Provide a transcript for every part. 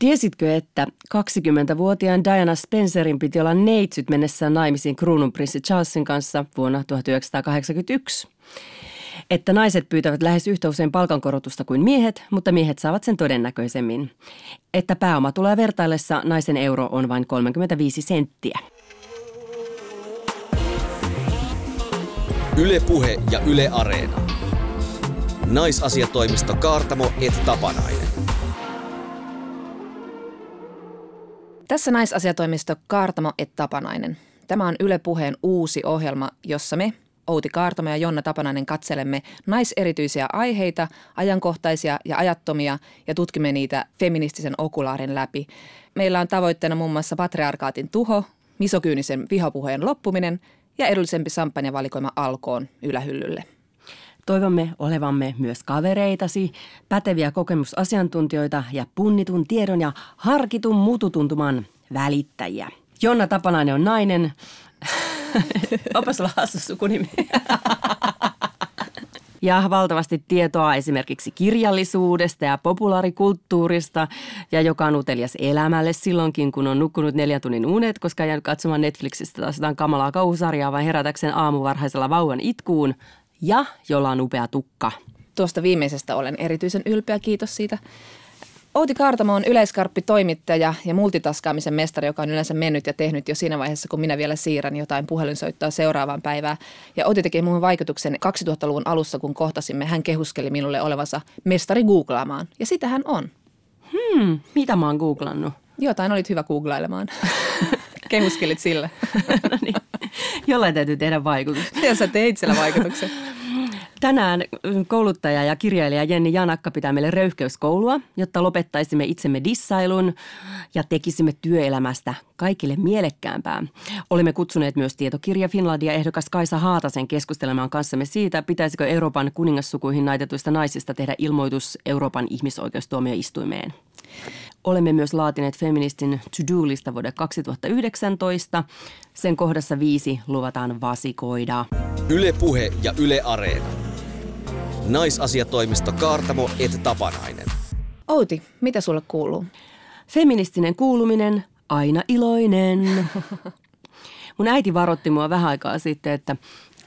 Tiesitkö, että 20-vuotiaan Diana Spencerin piti olla neitsyt mennessään naimisiin kruununprinssi Charlesin kanssa vuonna 1981? Että naiset pyytävät lähes yhtä usein palkankorotusta kuin miehet, mutta miehet saavat sen todennäköisemmin. Että pääoma tulee vertaillessa naisen euro on vain 35 senttiä. Ylepuhe ja Yle Areena. Naisasiatoimisto Kaartamo et Tapanainen. Tässä naisasiatoimisto Kaartamo et Tapanainen. Tämä on Yle Puheen uusi ohjelma, jossa me, Outi Kaartamo ja Jonna Tapanainen katselemme naiserityisiä aiheita, ajankohtaisia ja ajattomia ja tutkimme niitä feministisen okulaarin läpi. Meillä on tavoitteena muun muassa patriarkaatin tuho, misokyynisen vihapuheen loppuminen ja edullisempi sampanjavalikoima alkoon ylähyllylle. Toivomme olevamme myös kavereitasi, päteviä kokemusasiantuntijoita ja punnitun tiedon ja harkitun mututuntuman välittäjiä. Jonna Tapanainen on nainen. Onpa sulla hassu sukunimi. ja valtavasti tietoa esimerkiksi kirjallisuudesta ja populaarikulttuurista ja joka on utelias elämälle silloinkin, kun on nukkunut neljän tunnin unet, koska jäänyt katsomaan Netflixistä taas jotain kamalaa kauhusarjaa vai herätäkseen aamuvarhaisella vauvan itkuun ja jolla on upea tukka. Tuosta viimeisestä olen erityisen ylpeä, kiitos siitä. Outi Kaartamo on yleiskarppi toimittaja ja multitaskaamisen mestari, joka on yleensä mennyt ja tehnyt jo siinä vaiheessa, kun minä vielä siirrän jotain puhelinsoittoa seuraavaan päivään. Ja Outi teki muuhun vaikutuksen 2000-luvun alussa, kun kohtasimme. Hän kehuskeli minulle olevansa mestari googlaamaan. Ja sitä hän on. Hmm, mitä mä oon googlannut? Jotain olit hyvä googlailemaan. Kehuskelit sillä. no niin. Jollain täytyy tehdä vaikutus. Ja sä teit sillä vaikutuksen. Tänään kouluttaja ja kirjailija Jenni Janakka pitää meille röyhkeyskoulua, jotta lopettaisimme itsemme dissailun ja tekisimme työelämästä kaikille mielekkäämpää. Olemme kutsuneet myös tietokirja Finlandia ehdokas Kaisa Haatasen keskustelemaan kanssamme siitä, pitäisikö Euroopan kuningassukuihin naitetuista naisista tehdä ilmoitus Euroopan ihmisoikeustuomioistuimeen. Olemme myös laatineet feministin to-do-lista vuoden 2019. Sen kohdassa viisi luvataan vasikoida. Yle Puhe ja Yle Areena. Naisasiatoimisto Kaartamo et Tapanainen. Outi, mitä sulle kuuluu? Feministinen kuuluminen, aina iloinen. Mun äiti varotti mua vähän aikaa sitten, että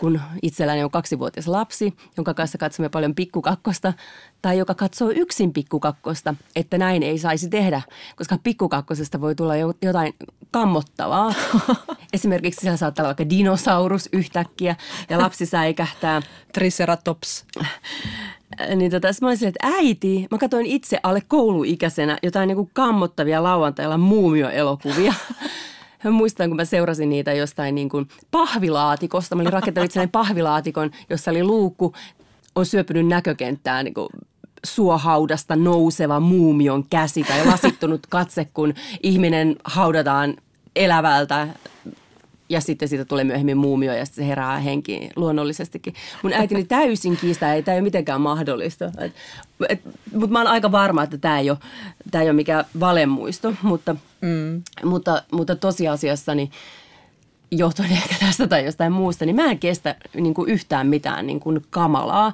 kun itselläni on kaksivuotias lapsi, jonka kanssa katsomme paljon pikkukakkosta, tai joka katsoo yksin pikkukakkosta, että näin ei saisi tehdä, koska pikkukakkosesta voi tulla jotain kammottavaa. Esimerkiksi siellä saattaa olla vaikka dinosaurus yhtäkkiä ja lapsi säikähtää. Triceratops. Niin tota, mä olisin, että äiti, mä katsoin itse alle kouluikäisenä jotain niin kuin kammottavia lauantailla muumioelokuvia. Mä muistan, kun mä seurasin niitä jostain niin kuin pahvilaatikosta. Mä olin rakentanut itselleen pahvilaatikon, jossa oli luukku, on syöpynyt näkökenttään niin kuin suohaudasta nouseva muumion käsi tai lasittunut katse, kun ihminen haudataan elävältä ja sitten siitä tulee myöhemmin muumio ja sitten se herää henkiin luonnollisestikin. Mun äitini täysin kiistää, ei tämä ole mitenkään mahdollista. Mutta mä oon aika varma, että tämä ei ole, tää ei ole mikään valemuisto, mutta, mm. mutta, mutta tosiasiassa niin johtuen ehkä tästä tai jostain muusta, niin mä en kestä niin kuin yhtään mitään niin kuin kamalaa.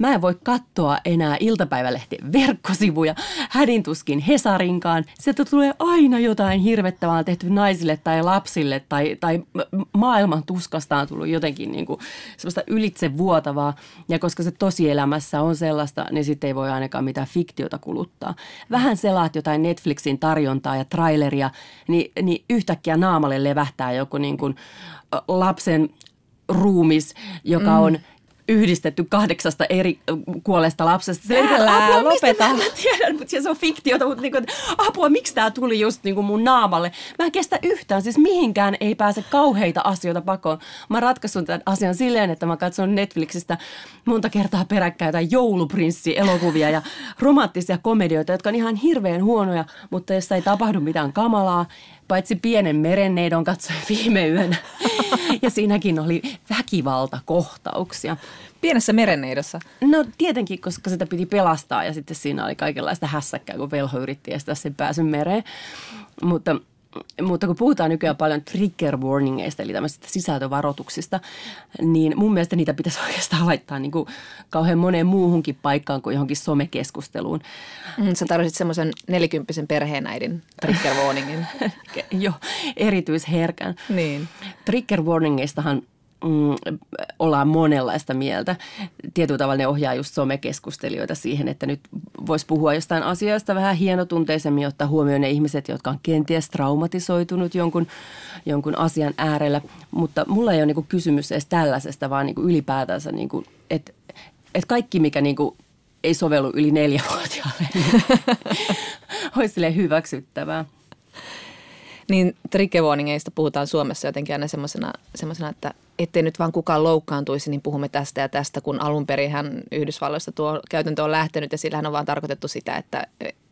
Mä en voi katsoa enää iltapäivälehtien verkkosivuja, hädintuskin Hesarinkaan. Sieltä tulee aina jotain hirvettävää tehty naisille tai lapsille tai, tai maailman tuskasta on tullut jotenkin niin kuin semmoista ylitse vuotavaa. Ja koska se tosielämässä on sellaista, niin sitten ei voi ainakaan mitään fiktiota kuluttaa. Vähän selaat jotain Netflixin tarjontaa ja traileria, niin, niin yhtäkkiä naamalle levähtää joku niin kuin lapsen ruumis, joka mm. on yhdistetty kahdeksasta eri kuolesta lapsesta. Se Älä, apua, lopeta. Mistä mä tiedän, mutta se on fiktiota, mutta niin kuin, apua, miksi tämä tuli just niin kuin mun naamalle? Mä en kestä yhtään, siis mihinkään ei pääse kauheita asioita pakoon. Mä oon ratkaissut tämän asian silleen, että mä katson Netflixistä monta kertaa peräkkäin jotain jouluprinssi-elokuvia ja romanttisia komedioita, jotka on ihan hirveän huonoja, mutta jos ei tapahdu mitään kamalaa, paitsi pienen merenneidon katsoin viime yönä. ja siinäkin oli väkivaltakohtauksia. Pienessä merenneidossa? No tietenkin, koska sitä piti pelastaa ja sitten siinä oli kaikenlaista hässäkkää, kun velho yritti estää sen pääsyn mereen. Mutta mutta kun puhutaan nykyään paljon trigger warningeista, eli tämmöisistä sisältövaroituksista, niin mun mielestä niitä pitäisi oikeastaan laittaa niin kuin kauhean moneen muuhunkin paikkaan kuin johonkin somekeskusteluun. Mm, sä tarvitsit semmoisen nelikymppisen perheenäidin trigger warningin. jo, erityisherkän. Niin. Trigger warningeistahan mm, ollaan monenlaista mieltä. Tietyllä tavalla ne ohjaa just somekeskustelijoita siihen, että nyt voisi puhua jostain asioista vähän hienotunteisemmin, ottaa huomioon ne ihmiset, jotka on kenties traumatisoitunut jonkun, jonkun asian äärellä. Mutta mulla ei ole niinku kysymys edes tällaisesta, vaan niinku ylipäätänsä, niinku, että et kaikki, mikä niinku ei sovellu yli neljävuotiaalle, niin olisi hyväksyttävää. Niin trigger warningeista puhutaan Suomessa jotenkin aina semmoisena, että ettei nyt vaan kukaan loukkaantuisi, niin puhumme tästä ja tästä, kun alun perin Yhdysvalloista tuo käytäntö on lähtenyt ja sillähän on vaan tarkoitettu sitä, että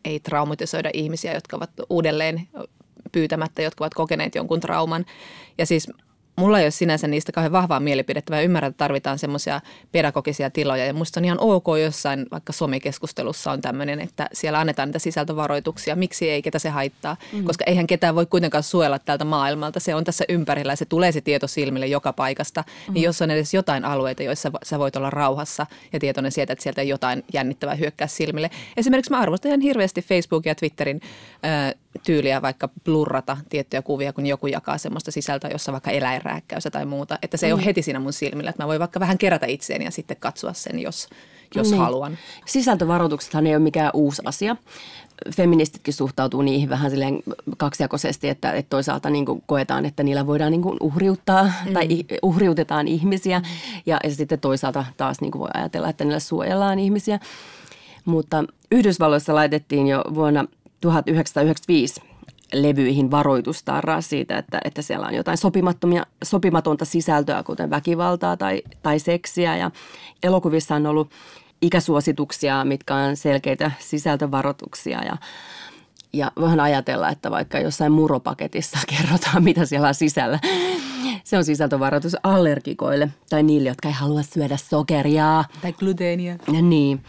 ei traumatisoida ihmisiä, jotka ovat uudelleen pyytämättä, jotka ovat kokeneet jonkun trauman. Ja siis mulla ei ole sinänsä niistä kauhean vahvaa mielipidettä. Mä ymmärrän, että tarvitaan semmoisia pedagogisia tiloja ja musta on ihan ok jossain vaikka somekeskustelussa on tämmöinen, että siellä annetaan niitä sisältövaroituksia. Miksi ei, ketä se haittaa? Mm. Koska eihän ketään voi kuitenkaan suojella tältä maailmalta. Se on tässä ympärillä ja se tulee se tieto silmille joka paikasta. Mm. Niin jos on edes jotain alueita, joissa sä voit olla rauhassa ja tietoinen sieltä, että sieltä jotain jännittävää hyökkää silmille. Esimerkiksi mä arvostan ihan hirveästi Facebookin ja Twitterin äh, tyyliä vaikka blurrata tiettyjä kuvia, kun joku jakaa semmoista sisältöä, jossa vaikka eläinrääkkäystä tai muuta. Että se ei mm. ole heti siinä mun silmillä, että mä voin vaikka vähän kerätä itseäni ja sitten katsoa sen, jos, jos niin. haluan. Sisältövaroituksethan ei ole mikään uusi asia. Feministitkin suhtautuu niihin vähän silleen kaksijakoisesti, että, että toisaalta niin kuin koetaan, että niillä voidaan niin kuin uhriuttaa mm. tai uhriutetaan ihmisiä ja, ja sitten toisaalta taas niin kuin voi ajatella, että niillä suojellaan ihmisiä. Mutta Yhdysvalloissa laitettiin jo vuonna 1995 levyihin varoitustarraa siitä, että, että siellä on jotain sopimattomia, sopimatonta sisältöä, kuten väkivaltaa tai, tai seksiä. Ja elokuvissa on ollut ikäsuosituksia, mitkä on selkeitä sisältövaroituksia ja ja voin ajatella, että vaikka jossain muropaketissa kerrotaan, mitä siellä on sisällä. Se on sisältövaroitus allergikoille tai niille, jotka ei halua syödä sokeria. Tai gluteenia. Ja niin.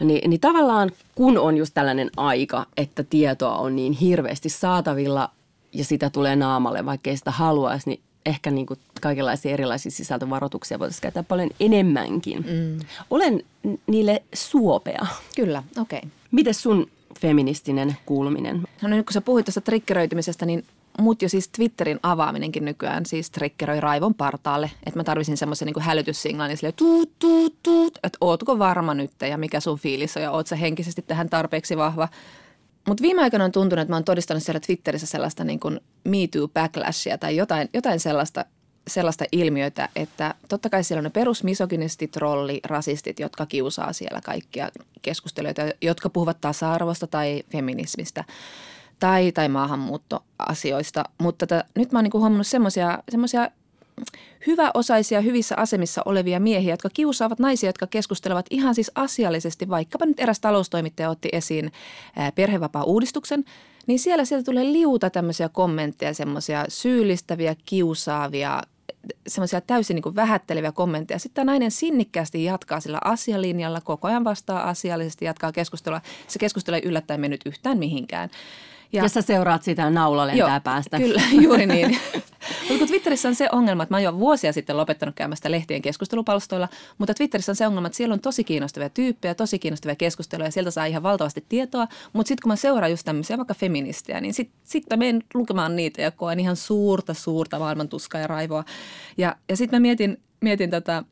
Niin, niin tavallaan kun on just tällainen aika, että tietoa on niin hirveästi saatavilla ja sitä tulee naamalle, vaikka ei sitä haluaisi, niin ehkä niin kuin kaikenlaisia erilaisia sisältövaroituksia voitaisiin käyttää paljon enemmänkin. Mm. Olen niille suopea. Kyllä, okei. Okay. Miten sun feministinen kuuluminen? No nyt kun sä puhuit tuosta triggeröitymisestä, niin mut jo siis Twitterin avaaminenkin nykyään siis triggeröi raivon partaalle. Että mä tarvisin semmoisen niin hälytyssignaalin silleen tuut, tuut, tuut, että ootko varma nyt ja mikä sun fiilis on ja oot sä henkisesti tähän tarpeeksi vahva. Mutta viime aikoina on tuntunut, että mä oon todistanut siellä Twitterissä sellaista niin kuin Me Too backlashia tai jotain, jotain sellaista, sellaista ilmiötä, että totta kai siellä on ne perusmisogynistit, trolli, rasistit, jotka kiusaa siellä kaikkia keskustelijoita, jotka puhuvat tasa-arvosta tai feminismistä tai, tai maahanmuuttoasioista. Mutta tätä, nyt mä oon niin huomannut semmoisia hyväosaisia, hyvissä asemissa olevia miehiä, jotka kiusaavat naisia, jotka keskustelevat ihan siis asiallisesti. Vaikkapa nyt eräs taloustoimittaja otti esiin perhevapaa-uudistuksen, niin siellä sieltä tulee liuta tämmöisiä kommentteja, semmoisia syyllistäviä, kiusaavia, semmoisia täysin niin vähätteleviä kommentteja. Sitten tämä nainen sinnikkäästi jatkaa sillä asialinjalla, koko ajan vastaa asiallisesti, jatkaa keskustelua. Se keskustelu ei yllättäen mennyt yhtään mihinkään. Ja, ja sä seuraat sitä naula lentää joo, päästä. Kyllä, juuri niin. mutta Twitterissä on se ongelma, että mä oon jo vuosia sitten lopettanut käymästä lehtien keskustelupalstoilla, mutta Twitterissä on se ongelma, että siellä on tosi kiinnostavia tyyppejä, tosi kiinnostavia keskusteluja ja sieltä saa ihan valtavasti tietoa, mutta sitten kun mä seuraan just tämmöisiä vaikka feministejä, niin sitten sit mä menen lukemaan niitä ja koen ihan suurta, suurta maailman tuskaa ja raivoa. Ja, ja sitten mä mietin, mietin tota,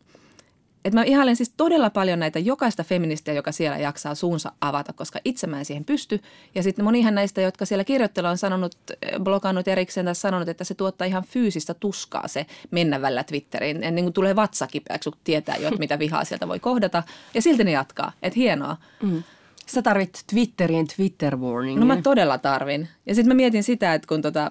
että mä ihailen siis todella paljon näitä jokaista feministiä, joka siellä jaksaa suunsa avata, koska itse mä en siihen pysty. Ja sitten monihan näistä, jotka siellä kirjoittelee, on sanonut, blokannut erikseen tai sanonut, että se tuottaa ihan fyysistä tuskaa se mennä välillä Twitteriin. Ennen kuin tulee vatsakipeäksi, kun tietää jo, että mitä vihaa sieltä voi kohdata. Ja silti ne jatkaa. Että hienoa. Mm. Sä tarvit Twitteriin Twitter warning. No mä todella tarvin. Ja sitten mä mietin sitä, että kun tota,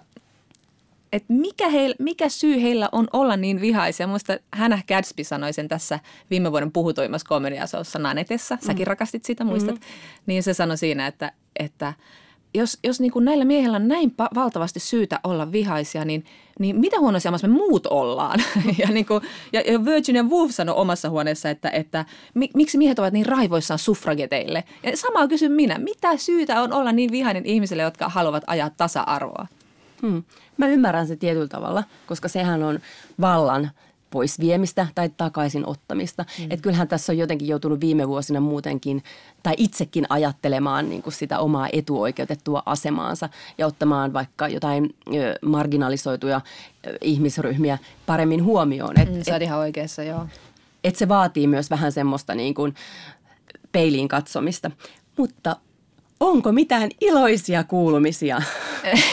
että mikä, heil, mikä syy heillä on olla niin vihaisia. Muista Hannah Gadsby sanoi sen tässä viime vuoden puhutoimassa komediasoussa Nanetessa. Säkin mm. rakastit sitä, muistat? Mm-hmm. Niin se sanoi siinä, että, että jos, jos niin kuin näillä miehillä on näin pa- valtavasti syytä olla vihaisia, niin, niin mitä huonossa me muut ollaan? ja, niin kuin, ja, ja Virginia Woolf sanoi omassa huoneessa, että, että mi, miksi miehet ovat niin raivoissaan suffrageteille. Ja samaa kysyn minä, mitä syytä on olla niin vihainen ihmisille, jotka haluavat ajaa tasa-arvoa? Hmm. Mä ymmärrän se tietyllä tavalla, koska sehän on vallan pois viemistä tai takaisin ottamista. Mm. Että kyllähän tässä on jotenkin joutunut viime vuosina muutenkin tai itsekin ajattelemaan niin kuin sitä omaa etuoikeutettua asemaansa ja ottamaan vaikka jotain marginalisoituja ihmisryhmiä paremmin huomioon. Et, mm, sä et, ihan oikeassa, joo. Että se vaatii myös vähän semmoista niin kuin peiliin katsomista. Mutta onko mitään iloisia kuulumisia?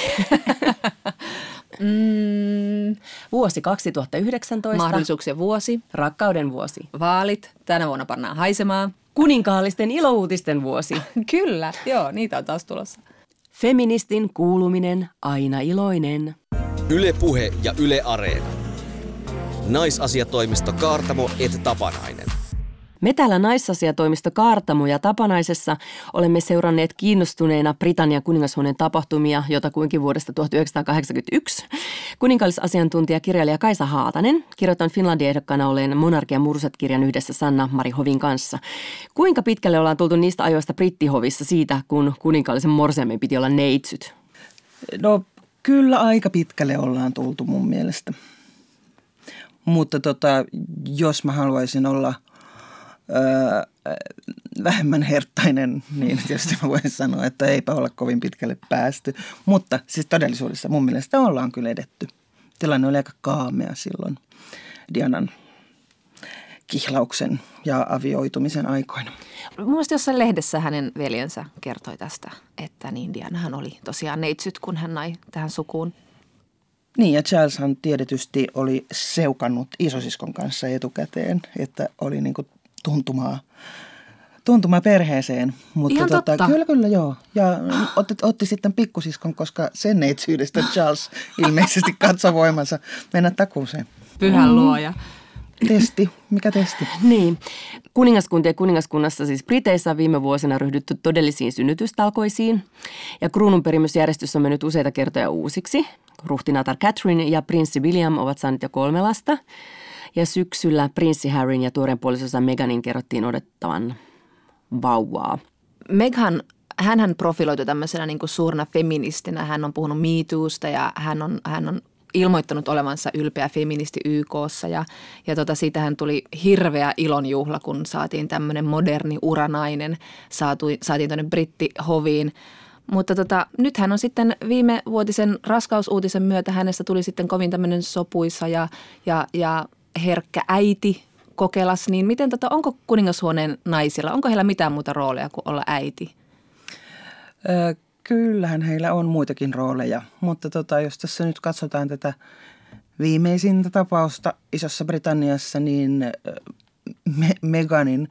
Mm, vuosi 2019. Mahdollisuuksien vuosi. Rakkauden vuosi. Vaalit. Tänä vuonna pannaan haisemaan. Kuninkaallisten ilouutisten vuosi. Kyllä, joo, niitä on taas tulossa. Feministin kuuluminen aina iloinen. Ylepuhe ja Yle Areena. Naisasiatoimisto Kaartamo et Tapanainen. Me täällä naisasiatoimisto Kaartamo ja Tapanaisessa olemme seuranneet kiinnostuneena Britannian kuningashuoneen tapahtumia jotakuinkin vuodesta 1981. Kuninkallisasiantuntija kirjailija Kaisa Haatanen kirjoittaa Finlandin ehdokkaana olleen Monarkian murset-kirjan yhdessä Sanna Mari Hovin kanssa. Kuinka pitkälle ollaan tultu niistä ajoista brittihovissa siitä, kun kuninkaallisen morsiamen piti olla neitsyt? No kyllä aika pitkälle ollaan tultu mun mielestä. Mutta tota, jos mä haluaisin olla – öö, vähemmän herttainen, niin tietysti mä voin sanoa, että eipä olla kovin pitkälle päästy. Mutta siis todellisuudessa mun mielestä ollaan kyllä edetty. Tilanne oli aika kaamea silloin Dianan kihlauksen ja avioitumisen aikoina. Mielestäni jossain lehdessä hänen veljensä kertoi tästä, että niin Dianahan oli tosiaan neitsyt, kun hän nai tähän sukuun. Niin ja Charleshan tiedetysti oli seukannut isosiskon kanssa etukäteen, että oli niin kuin tuntumaa, tuntumaa perheeseen. Mutta Ihan tota, totta. Kyllä, kyllä, joo. Ja otti, otti sitten pikkusiskon, koska sen neitsyydestä Charles ilmeisesti katsoi voimansa mennä takuuseen. Pyhän mm. luoja. Testi. Mikä testi? Niin. Kuningaskuntien kuningaskunnassa siis Briteissä on viime vuosina ryhdytty todellisiin synnytystalkoisiin. Ja kruununperimysjärjestys on mennyt useita kertoja uusiksi. Ruhtinatar Catherine ja prinssi William ovat saaneet jo kolme lasta. Ja syksyllä prinssi Harryn ja tuoreen puolisonsa Meganin kerrottiin odottavan vauvaa. Meghan hän profiloitu tämmöisenä niin kuin suurena feministinä. Hän on puhunut MeToosta ja hän on, hän on ilmoittanut olevansa ylpeä feministi YKssa ja, ja tota, siitähän tuli hirveä ilonjuhla, kun saatiin tämmöinen moderni uranainen, saatui, saatiin tuonne brittihoviin. Mutta tota, nyt hän on sitten viime vuotisen raskausuutisen myötä hänestä tuli sitten kovin tämmöinen sopuisa ja, ja, ja herkkä äiti kokelas, niin miten tota, onko kuningashuoneen naisilla, onko heillä mitään muuta rooleja kuin olla äiti? Ö, kyllähän heillä on muitakin rooleja, mutta tota, jos tässä nyt katsotaan tätä viimeisintä tapausta Isossa Britanniassa, niin Me- Meganin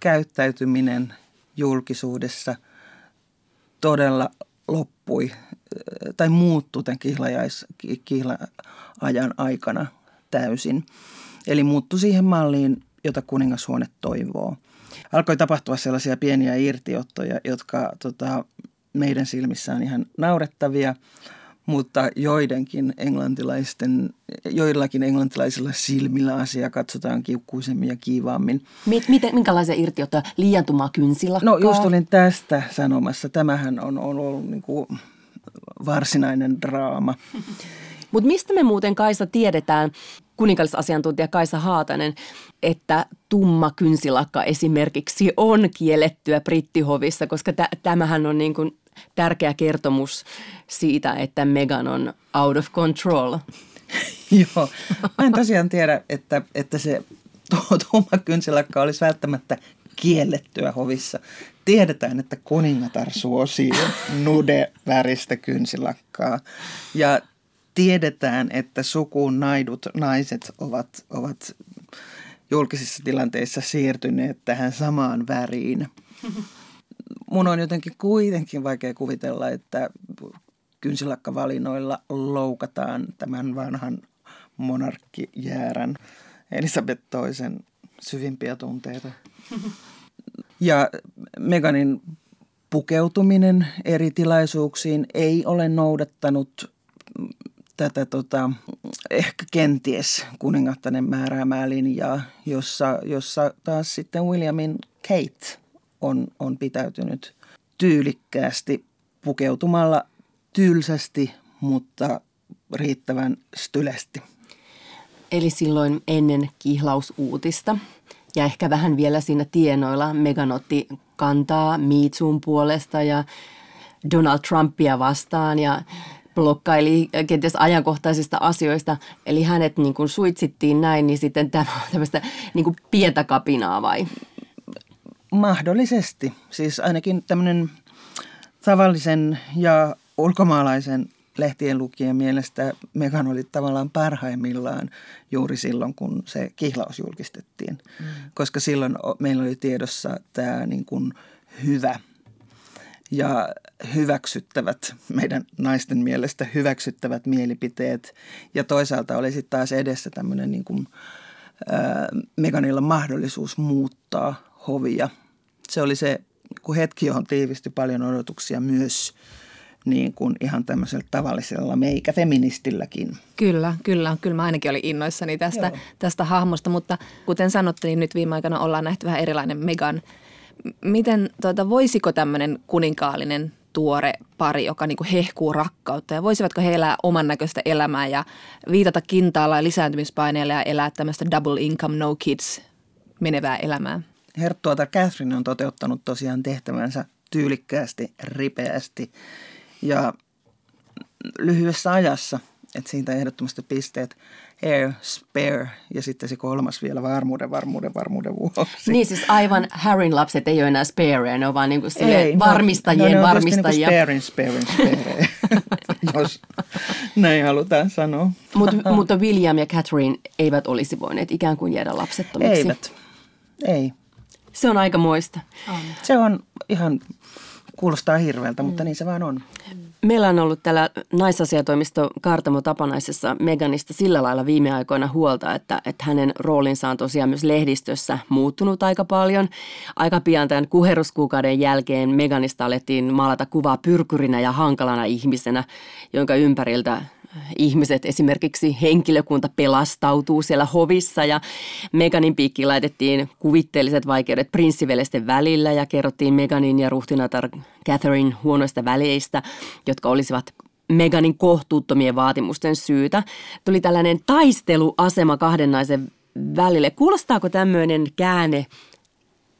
käyttäytyminen julkisuudessa todella loppui tai muuttui tämän kihlajais, kihlaajan aikana täysin. Eli muuttui siihen malliin, jota kuningashuone toivoo. Alkoi tapahtua sellaisia pieniä irtiottoja, jotka tota, meidän silmissä on ihan naurettavia, mutta joidenkin englantilaisten, joillakin englantilaisilla silmillä asia katsotaan kiukkuisemmin ja kiivaammin. Miten, minkälaisia irtiottoja? Liiantumaa kynsillä? No just olin tästä sanomassa. Tämähän on, on ollut niin kuin varsinainen draama. Mutta mistä me muuten Kaisa tiedetään, kuninkallisasiantuntija Kaisa Haatanen, että tumma kynsilakka esimerkiksi on kiellettyä brittihovissa, koska t- tämähän on niin kuin tärkeä kertomus siitä, että Megan on out of control. Joo, mä en tosiaan tiedä, että, että se tumma kynsilakka olisi välttämättä kiellettyä hovissa. Tiedetään, että kuningatar suosii nude-väristä kynsilakkaa. Ja tiedetään, että sukuun naidut naiset ovat, ovat julkisissa tilanteissa siirtyneet tähän samaan väriin. Mun on jotenkin kuitenkin vaikea kuvitella, että kynsilakkavalinnoilla loukataan tämän vanhan monarkkijäärän Elisabeth toisen syvimpiä tunteita. Ja Meganin pukeutuminen eri tilaisuuksiin ei ole noudattanut tätä tota, ehkä kenties kuningattainen määräämää linjaa, jossa, jossa taas sitten Williamin Kate on, on pitäytynyt tyylikkäästi pukeutumalla tylsästi mutta riittävän stylesti. Eli silloin ennen kihlausuutista ja ehkä vähän vielä siinä tienoilla Megan otti kantaa Mitsun puolesta ja Donald Trumpia vastaan ja blokkaili kenties ajankohtaisista asioista. Eli hänet niin kuin suitsittiin näin, niin sitten tämä tämmöistä niin kuin pientä kapinaa vai? Mahdollisesti. Siis ainakin tämmöinen tavallisen ja ulkomaalaisen lehtien lukien mielestä Megan oli tavallaan parhaimmillaan juuri silloin, kun se kihlaus julkistettiin. Mm. Koska silloin meillä oli tiedossa tämä niin kuin hyvä ja hyväksyttävät, meidän naisten mielestä hyväksyttävät mielipiteet. Ja toisaalta oli sitten taas edessä tämmöinen niin kuin, ää, Meganilla mahdollisuus muuttaa hovia. Se oli se, kun hetki, johon tiivisti paljon odotuksia myös – niin kuin ihan tämmöisellä tavallisella meikä-feministilläkin. Kyllä, kyllä. Kyllä mä ainakin olin innoissani tästä, tästä hahmosta, mutta kuten sanottu, niin nyt viime aikoina ollaan nähty vähän erilainen Megan. Miten, tuota, voisiko tämmöinen kuninkaallinen tuore pari, joka niin kuin hehkuu rakkautta ja voisivatko he elää oman näköistä elämää ja viitata kintaalla ja lisääntymispaineelle ja elää tämmöistä double income, no kids menevää elämää? Herttuatar Catherine on toteuttanut tosiaan tehtävänsä tyylikkäästi, ripeästi ja lyhyessä ajassa, että siitä ehdottomasti pisteet hair, spare ja sitten se kolmas vielä varmuuden, varmuuden, varmuuden vuoksi. Niin siis aivan Harryn lapset ei ole enää spare, ne on vaan niin kuin ei, varmistajien no, no, varmistajia. Niin sparein, sparein, spare, jos näin halutaan sanoa. Mut, mutta William ja Catherine eivät olisi voineet ikään kuin jäädä lapsettomiksi. Eivät, ei. Se on aika moista. Se on ihan Kuulostaa hirveältä, mutta mm. niin se vaan on. Meillä on ollut täällä naisasiatoimisto Kartamo Tapanaisessa Meganista sillä lailla viime aikoina huolta, että, että hänen roolinsa on tosiaan myös lehdistössä muuttunut aika paljon. Aika pian tämän kuheruskuukauden jälkeen Meganista alettiin maalata kuvaa pyrkyrinä ja hankalana ihmisenä, jonka ympäriltä ihmiset, esimerkiksi henkilökunta pelastautuu siellä hovissa ja Meganin piikkiin laitettiin kuvitteelliset vaikeudet prinssivelesten välillä ja kerrottiin Meganin ja ruhtinatar Catherine huonoista väleistä, jotka olisivat Meganin kohtuuttomien vaatimusten syytä. Tuli tällainen taisteluasema kahden naisen välille. Kuulostaako tämmöinen käänne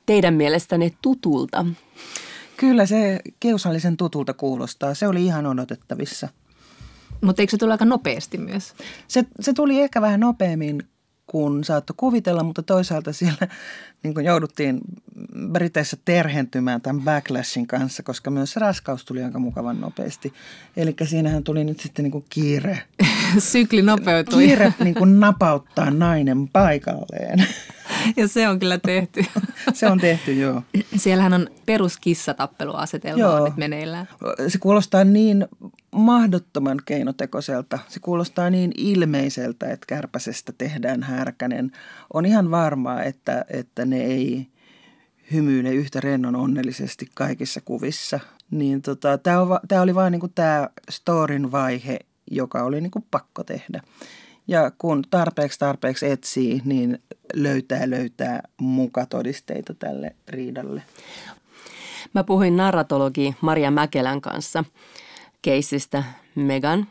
teidän mielestänne tutulta? Kyllä se kiusallisen tutulta kuulostaa. Se oli ihan odotettavissa. Mutta eikö se tule aika nopeasti myös? Se, se tuli ehkä vähän nopeammin kuin saattoi kuvitella, mutta toisaalta siellä niin kuin jouduttiin Briteissä terhentymään tämän backlashin kanssa, koska myös raskaus tuli aika mukavan nopeasti. Eli siinähän tuli nyt sitten niin kuin kiire. Sykli nopeutui. Kiire niin kuin napauttaa nainen paikalleen. Ja se on kyllä tehty. se on tehty, joo. Siellähän on peruskissatappeluasetelma joo. nyt meneillään. Se kuulostaa niin mahdottoman keinotekoiselta. Se kuulostaa niin ilmeiseltä, että kärpäsestä tehdään härkänen. On ihan varmaa, että, että ne ei hymyile yhtä rennon onnellisesti kaikissa kuvissa. Niin tota, tämä oli vain niinku tämä storin vaihe, joka oli niinku pakko tehdä. Ja kun tarpeeksi tarpeeksi etsii, niin löytää löytää mukatodisteita tälle riidalle. Mä puhuin narratologi Maria Mäkelän kanssa keisistä Megan,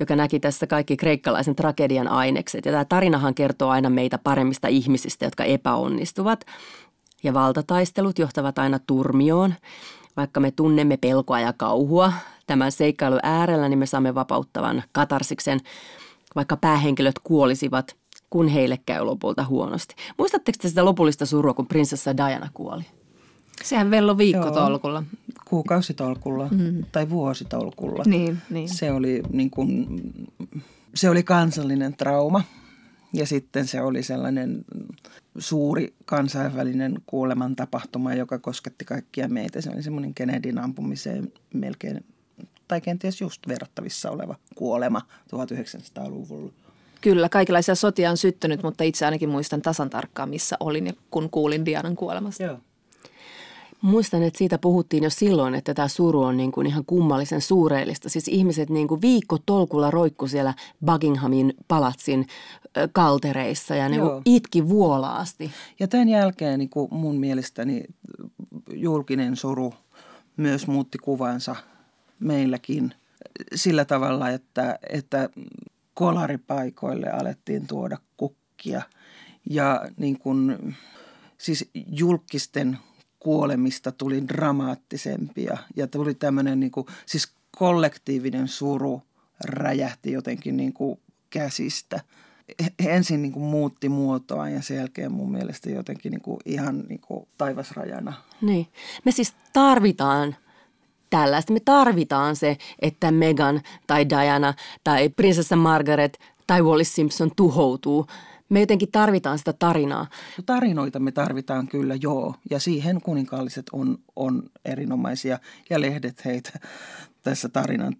joka näki tässä kaikki kreikkalaisen tragedian ainekset. Ja tämä tarinahan kertoo aina meitä paremmista ihmisistä, jotka epäonnistuvat. Ja valtataistelut johtavat aina turmioon. Vaikka me tunnemme pelkoa ja kauhua tämän seikkailun äärellä, niin me saamme vapauttavan katarsiksen, vaikka päähenkilöt kuolisivat, kun heille käy lopulta huonosti. Muistatteko te sitä lopullista surua, kun prinsessa Diana kuoli? Sehän vello viikkotolkulla. Kuukausitolkulla mm. tai vuositolkulla. Niin, niin. Se, oli, niin kuin, se oli kansallinen trauma ja sitten se oli sellainen suuri kansainvälinen kuolemantapahtuma, joka kosketti kaikkia meitä. Se oli semmoinen Kennedyn ampumiseen melkein, tai kenties just verrattavissa oleva kuolema 1900-luvulla. Kyllä, kaikenlaisia sotia on syttynyt, mutta itse ainakin muistan tasan tarkkaan, missä olin ja kun kuulin Dianan kuolemasta. Joo. Muistan, että siitä puhuttiin jo silloin, että tämä suru on niin kuin ihan kummallisen suureellista. Siis ihmiset niin kuin viikko tolkulla roikku siellä Buckinghamin palatsin kaltereissa ja niin kuin itki vuolaasti. Ja tämän jälkeen niin kuin mun mielestäni julkinen suru myös muutti kuvansa meilläkin. sillä tavalla, että, että kolaripaikoille alettiin tuoda kukkia ja niin kuin, siis julkisten kuolemista tuli dramaattisempia ja tuli tämmöinen niin kuin, siis kollektiivinen suru räjähti jotenkin niin kuin käsistä. Ensin niin kuin muutti muotoa ja sen jälkeen mun mielestä jotenkin niin kuin ihan niin kuin taivasrajana. Niin. Me siis tarvitaan tällaista. Me tarvitaan se, että Megan tai Diana tai prinsessa Margaret tai Wallis Simpson tuhoutuu. Me jotenkin tarvitaan sitä tarinaa. No, tarinoita me tarvitaan kyllä, joo. Ja siihen kuninkaalliset on, on erinomaisia ja lehdet heitä tässä tarinan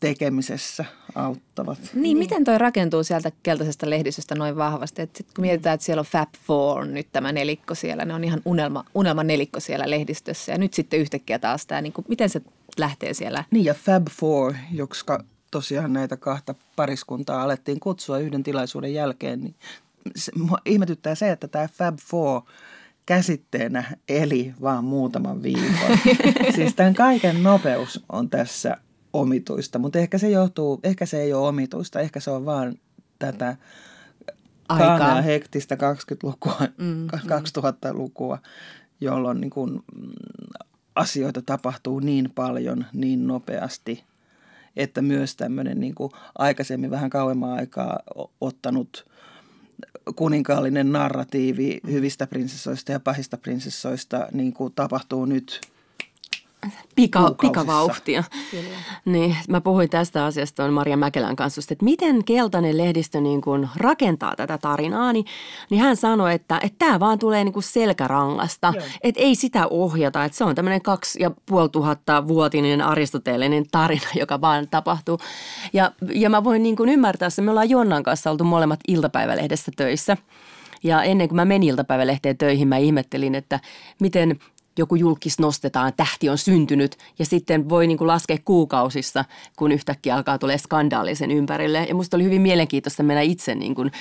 tekemisessä auttavat. Niin, miten toi rakentuu sieltä keltaisesta lehdistöstä noin vahvasti? Et sit kun mietitään, että siellä on Fab Four, nyt tämä nelikko siellä, ne on ihan unelma, unelma nelikko siellä lehdistössä. Ja nyt sitten yhtäkkiä taas tämä, niin kuin, miten se lähtee siellä? Niin ja Fab Four, jotka tosiaan näitä kahta pariskuntaa alettiin kutsua yhden tilaisuuden jälkeen, niin se, ihmetyttää se, että tämä Fab Four käsitteenä eli vaan muutaman viikon. siis tämän kaiken nopeus on tässä omituista, mutta ehkä se johtuu, ehkä se ei ole omituista, ehkä se on vaan tätä aikaa hektistä 20-lukua, mm, 2000-lukua, mm. jolloin niin kuin asioita tapahtuu niin paljon, niin nopeasti, että myös tämmöinen niin kuin aikaisemmin vähän kauemman aikaa ottanut kuninkaallinen narratiivi hyvistä prinsessoista ja pahista prinsessoista niin kuin tapahtuu nyt – Pika, pikavauhtia. Kyllä. Niin, mä puhuin tästä asiasta on Maria Mäkelän kanssa, että miten keltainen lehdistö niin kuin rakentaa tätä tarinaa, niin, niin hän sanoi, että, että tämä vaan tulee niin kuin selkärangasta, Joo. että ei sitä ohjata, että se on tämmöinen kaksi ja puoli tuhatta vuotinen aristoteellinen tarina, joka vaan tapahtuu. Ja, ja mä voin niin kuin ymmärtää että me ollaan Jonnan kanssa oltu molemmat iltapäivälehdessä töissä. Ja ennen kuin mä menin iltapäivälehteen töihin, mä ihmettelin, että miten joku julkis nostetaan, tähti on syntynyt ja sitten voi niin kuin laskea kuukausissa, kun yhtäkkiä alkaa tulee skandaalisen ympärille. Ja musta oli hyvin mielenkiintoista mennä itse niin kuin,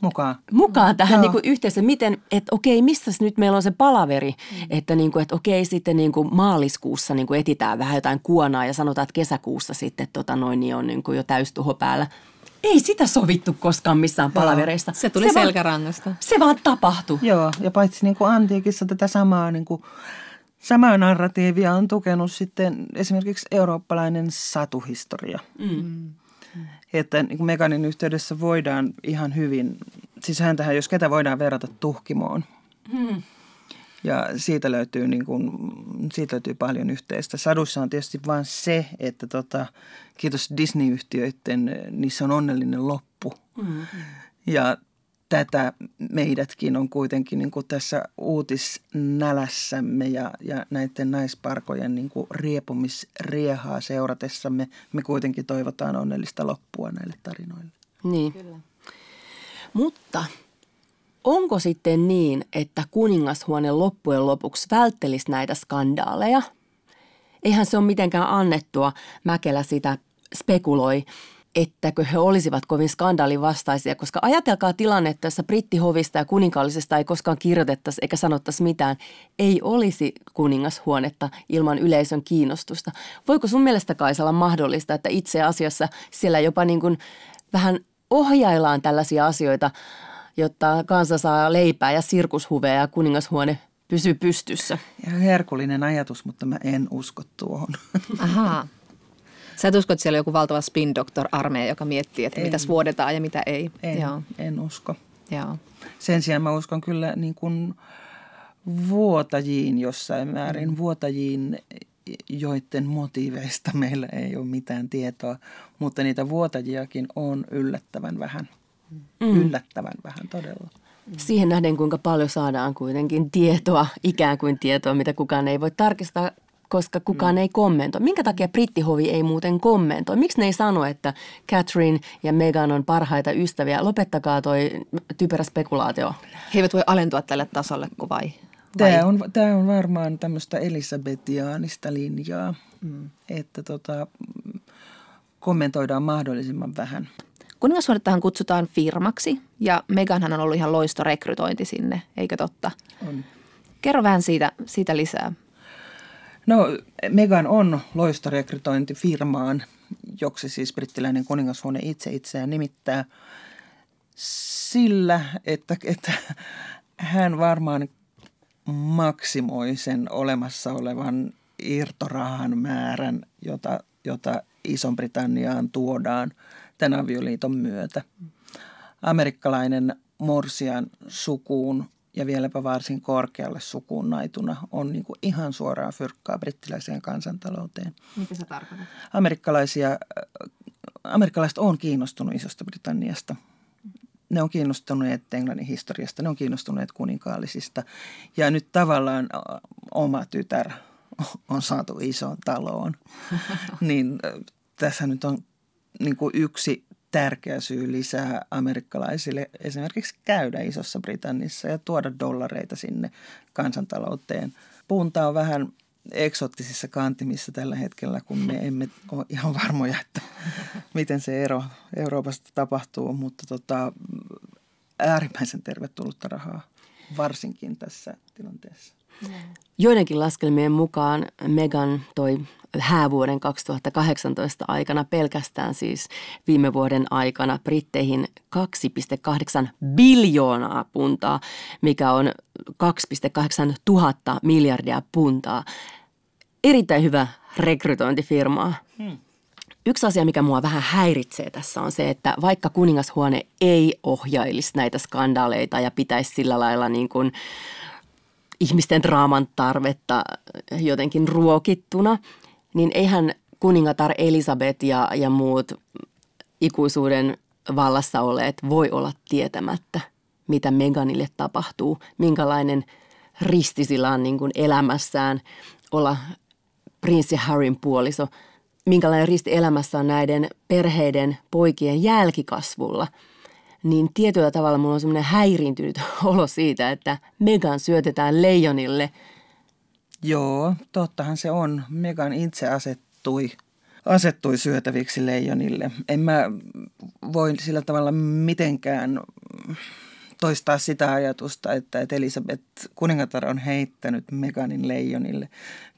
mukaan, mukaan tähän niin kuin yhteisöön. Miten, että okei, missä nyt meillä on se palaveri, mm. että, niin kuin, että okei, sitten niin kuin maaliskuussa niin kuin etitään vähän jotain kuonaa ja sanotaan, että kesäkuussa sitten tota noin, niin on niin kuin jo täystuho päällä – ei sitä sovittu koskaan missään palavereissa. Se tuli se selkärangasta. Vaan, se vaan tapahtui. Joo, ja paitsi niin kuin antiikissa tätä samaa, niin kuin, samaa narratiivia on tukenut sitten esimerkiksi eurooppalainen satuhistoria. Mm. Että niin kuin Meganin yhteydessä voidaan ihan hyvin, siis häntähän jos ketä voidaan verrata tuhkimoon. Mm. Ja siitä löytyy, niin kuin, siitä löytyy paljon yhteistä. Sadussa on tietysti vain se, että tota, kiitos Disney-yhtiöiden, niissä on onnellinen loppu. Mm-hmm. Ja tätä meidätkin on kuitenkin niin kuin tässä uutisnälässämme ja, ja näiden naisparkojen niin kuin riepumisriehaa seuratessamme me kuitenkin toivotaan onnellista loppua näille tarinoille. Niin. Kyllä. Mutta onko sitten niin, että kuningashuone loppujen lopuksi välttelisi näitä skandaaleja? Eihän se ole mitenkään annettua. Mäkelä sitä spekuloi, ettäkö he olisivat kovin skandaalivastaisia, koska ajatelkaa tilannetta, jossa brittihovista ja kuninkaallisesta ei koskaan kirjoitettaisi eikä sanottaisi mitään. Ei olisi kuningashuonetta ilman yleisön kiinnostusta. Voiko sun mielestä Kaisalla mahdollista, että itse asiassa siellä jopa niin kuin vähän ohjaillaan tällaisia asioita – jotta kansa saa leipää ja sirkushuveja ja kuningashuone pysyy pystyssä. Ja herkullinen ajatus, mutta mä en usko tuohon. Ahaa. Sä et usko, että siellä on joku valtava spin doctor armeija, joka miettii, että mitä vuodetaan ja mitä ei. En, Joo. en usko. Joo. Sen sijaan mä uskon kyllä niin kuin vuotajiin jossain määrin, mm. vuotajiin, joiden motiiveista meillä ei ole mitään tietoa, mutta niitä vuotajiakin on yllättävän vähän – Mm. Yllättävän vähän todella. Siihen nähden, kuinka paljon saadaan kuitenkin tietoa, ikään kuin tietoa, mitä kukaan ei voi tarkistaa, koska kukaan mm. ei kommentoi. Minkä takia brittihovi ei muuten kommentoi? Miksi ne ei sano, että Catherine ja Meghan on parhaita ystäviä? Lopettakaa toi typerä spekulaatio. He eivät voi alentua tälle tasolle, kuin vai? Tämä on, tämä on varmaan tämmöistä elisabetiaanista linjaa, mm. että tota, kommentoidaan mahdollisimman vähän. Kuningashuonettahan kutsutaan firmaksi ja Meganhan on ollut ihan loisto rekrytointi sinne, eikö totta? On. Kerro vähän siitä, siitä lisää. No Megan on loistorekrytointi firmaan, joksi siis brittiläinen kuningashuone itse itseään nimittää sillä, että, että hän varmaan maksimoi sen olemassa olevan irtorahan määrän, jota, jota Iso-Britanniaan tuodaan tämän avioliiton myötä. Amerikkalainen morsian sukuun ja vieläpä varsin korkealle sukuun naituna on niin kuin ihan suoraan fyrkkaa brittiläiseen kansantalouteen. Mitä se tarkoittaa? Amerikkalaisia, äh, amerikkalaiset on kiinnostunut Isosta Britanniasta. Ne on kiinnostuneet Englannin historiasta, ne on kiinnostuneet kuninkaallisista. Ja nyt tavallaan äh, oma tytär on saatu isoon taloon. niin äh, tässä nyt on niin kuin yksi tärkeä syy lisää amerikkalaisille esimerkiksi käydä Isossa Britannissa ja tuoda dollareita sinne kansantalouteen. Punta on vähän eksottisissa kantimissa tällä hetkellä, kun me emme ole ihan varmoja, että miten se ero Euroopasta tapahtuu, mutta tota, äärimmäisen tervetullutta rahaa, varsinkin tässä tilanteessa. Joidenkin laskelmien mukaan Megan toi häävuoden 2018 aikana pelkästään siis viime vuoden aikana Britteihin 2,8 biljoonaa puntaa, mikä on 2,8 tuhatta miljardia puntaa. Erittäin hyvä rekrytointifirmaa. Hmm. Yksi asia, mikä mua vähän häiritsee tässä on se, että vaikka kuningashuone ei ohjailisi näitä skandaaleita ja pitäisi sillä lailla niin kuin ihmisten draaman tarvetta jotenkin ruokittuna, niin eihän kuningatar Elisabeth ja, ja muut ikuisuuden vallassa olleet voi olla tietämättä, mitä Meganille tapahtuu, minkälainen risti sillä on niin kuin elämässään olla prinssi Harryn puoliso, minkälainen risti elämässä on näiden perheiden poikien jälkikasvulla – niin tietyllä tavalla mulla on semmoinen häiriintynyt olo siitä, että Megan syötetään leijonille. Joo, tottahan se on. Megan itse asettui, asettui syötäviksi leijonille. En mä voi sillä tavalla mitenkään toistaa sitä ajatusta, että, että Elisabeth kuningatar on heittänyt Meganin leijonille.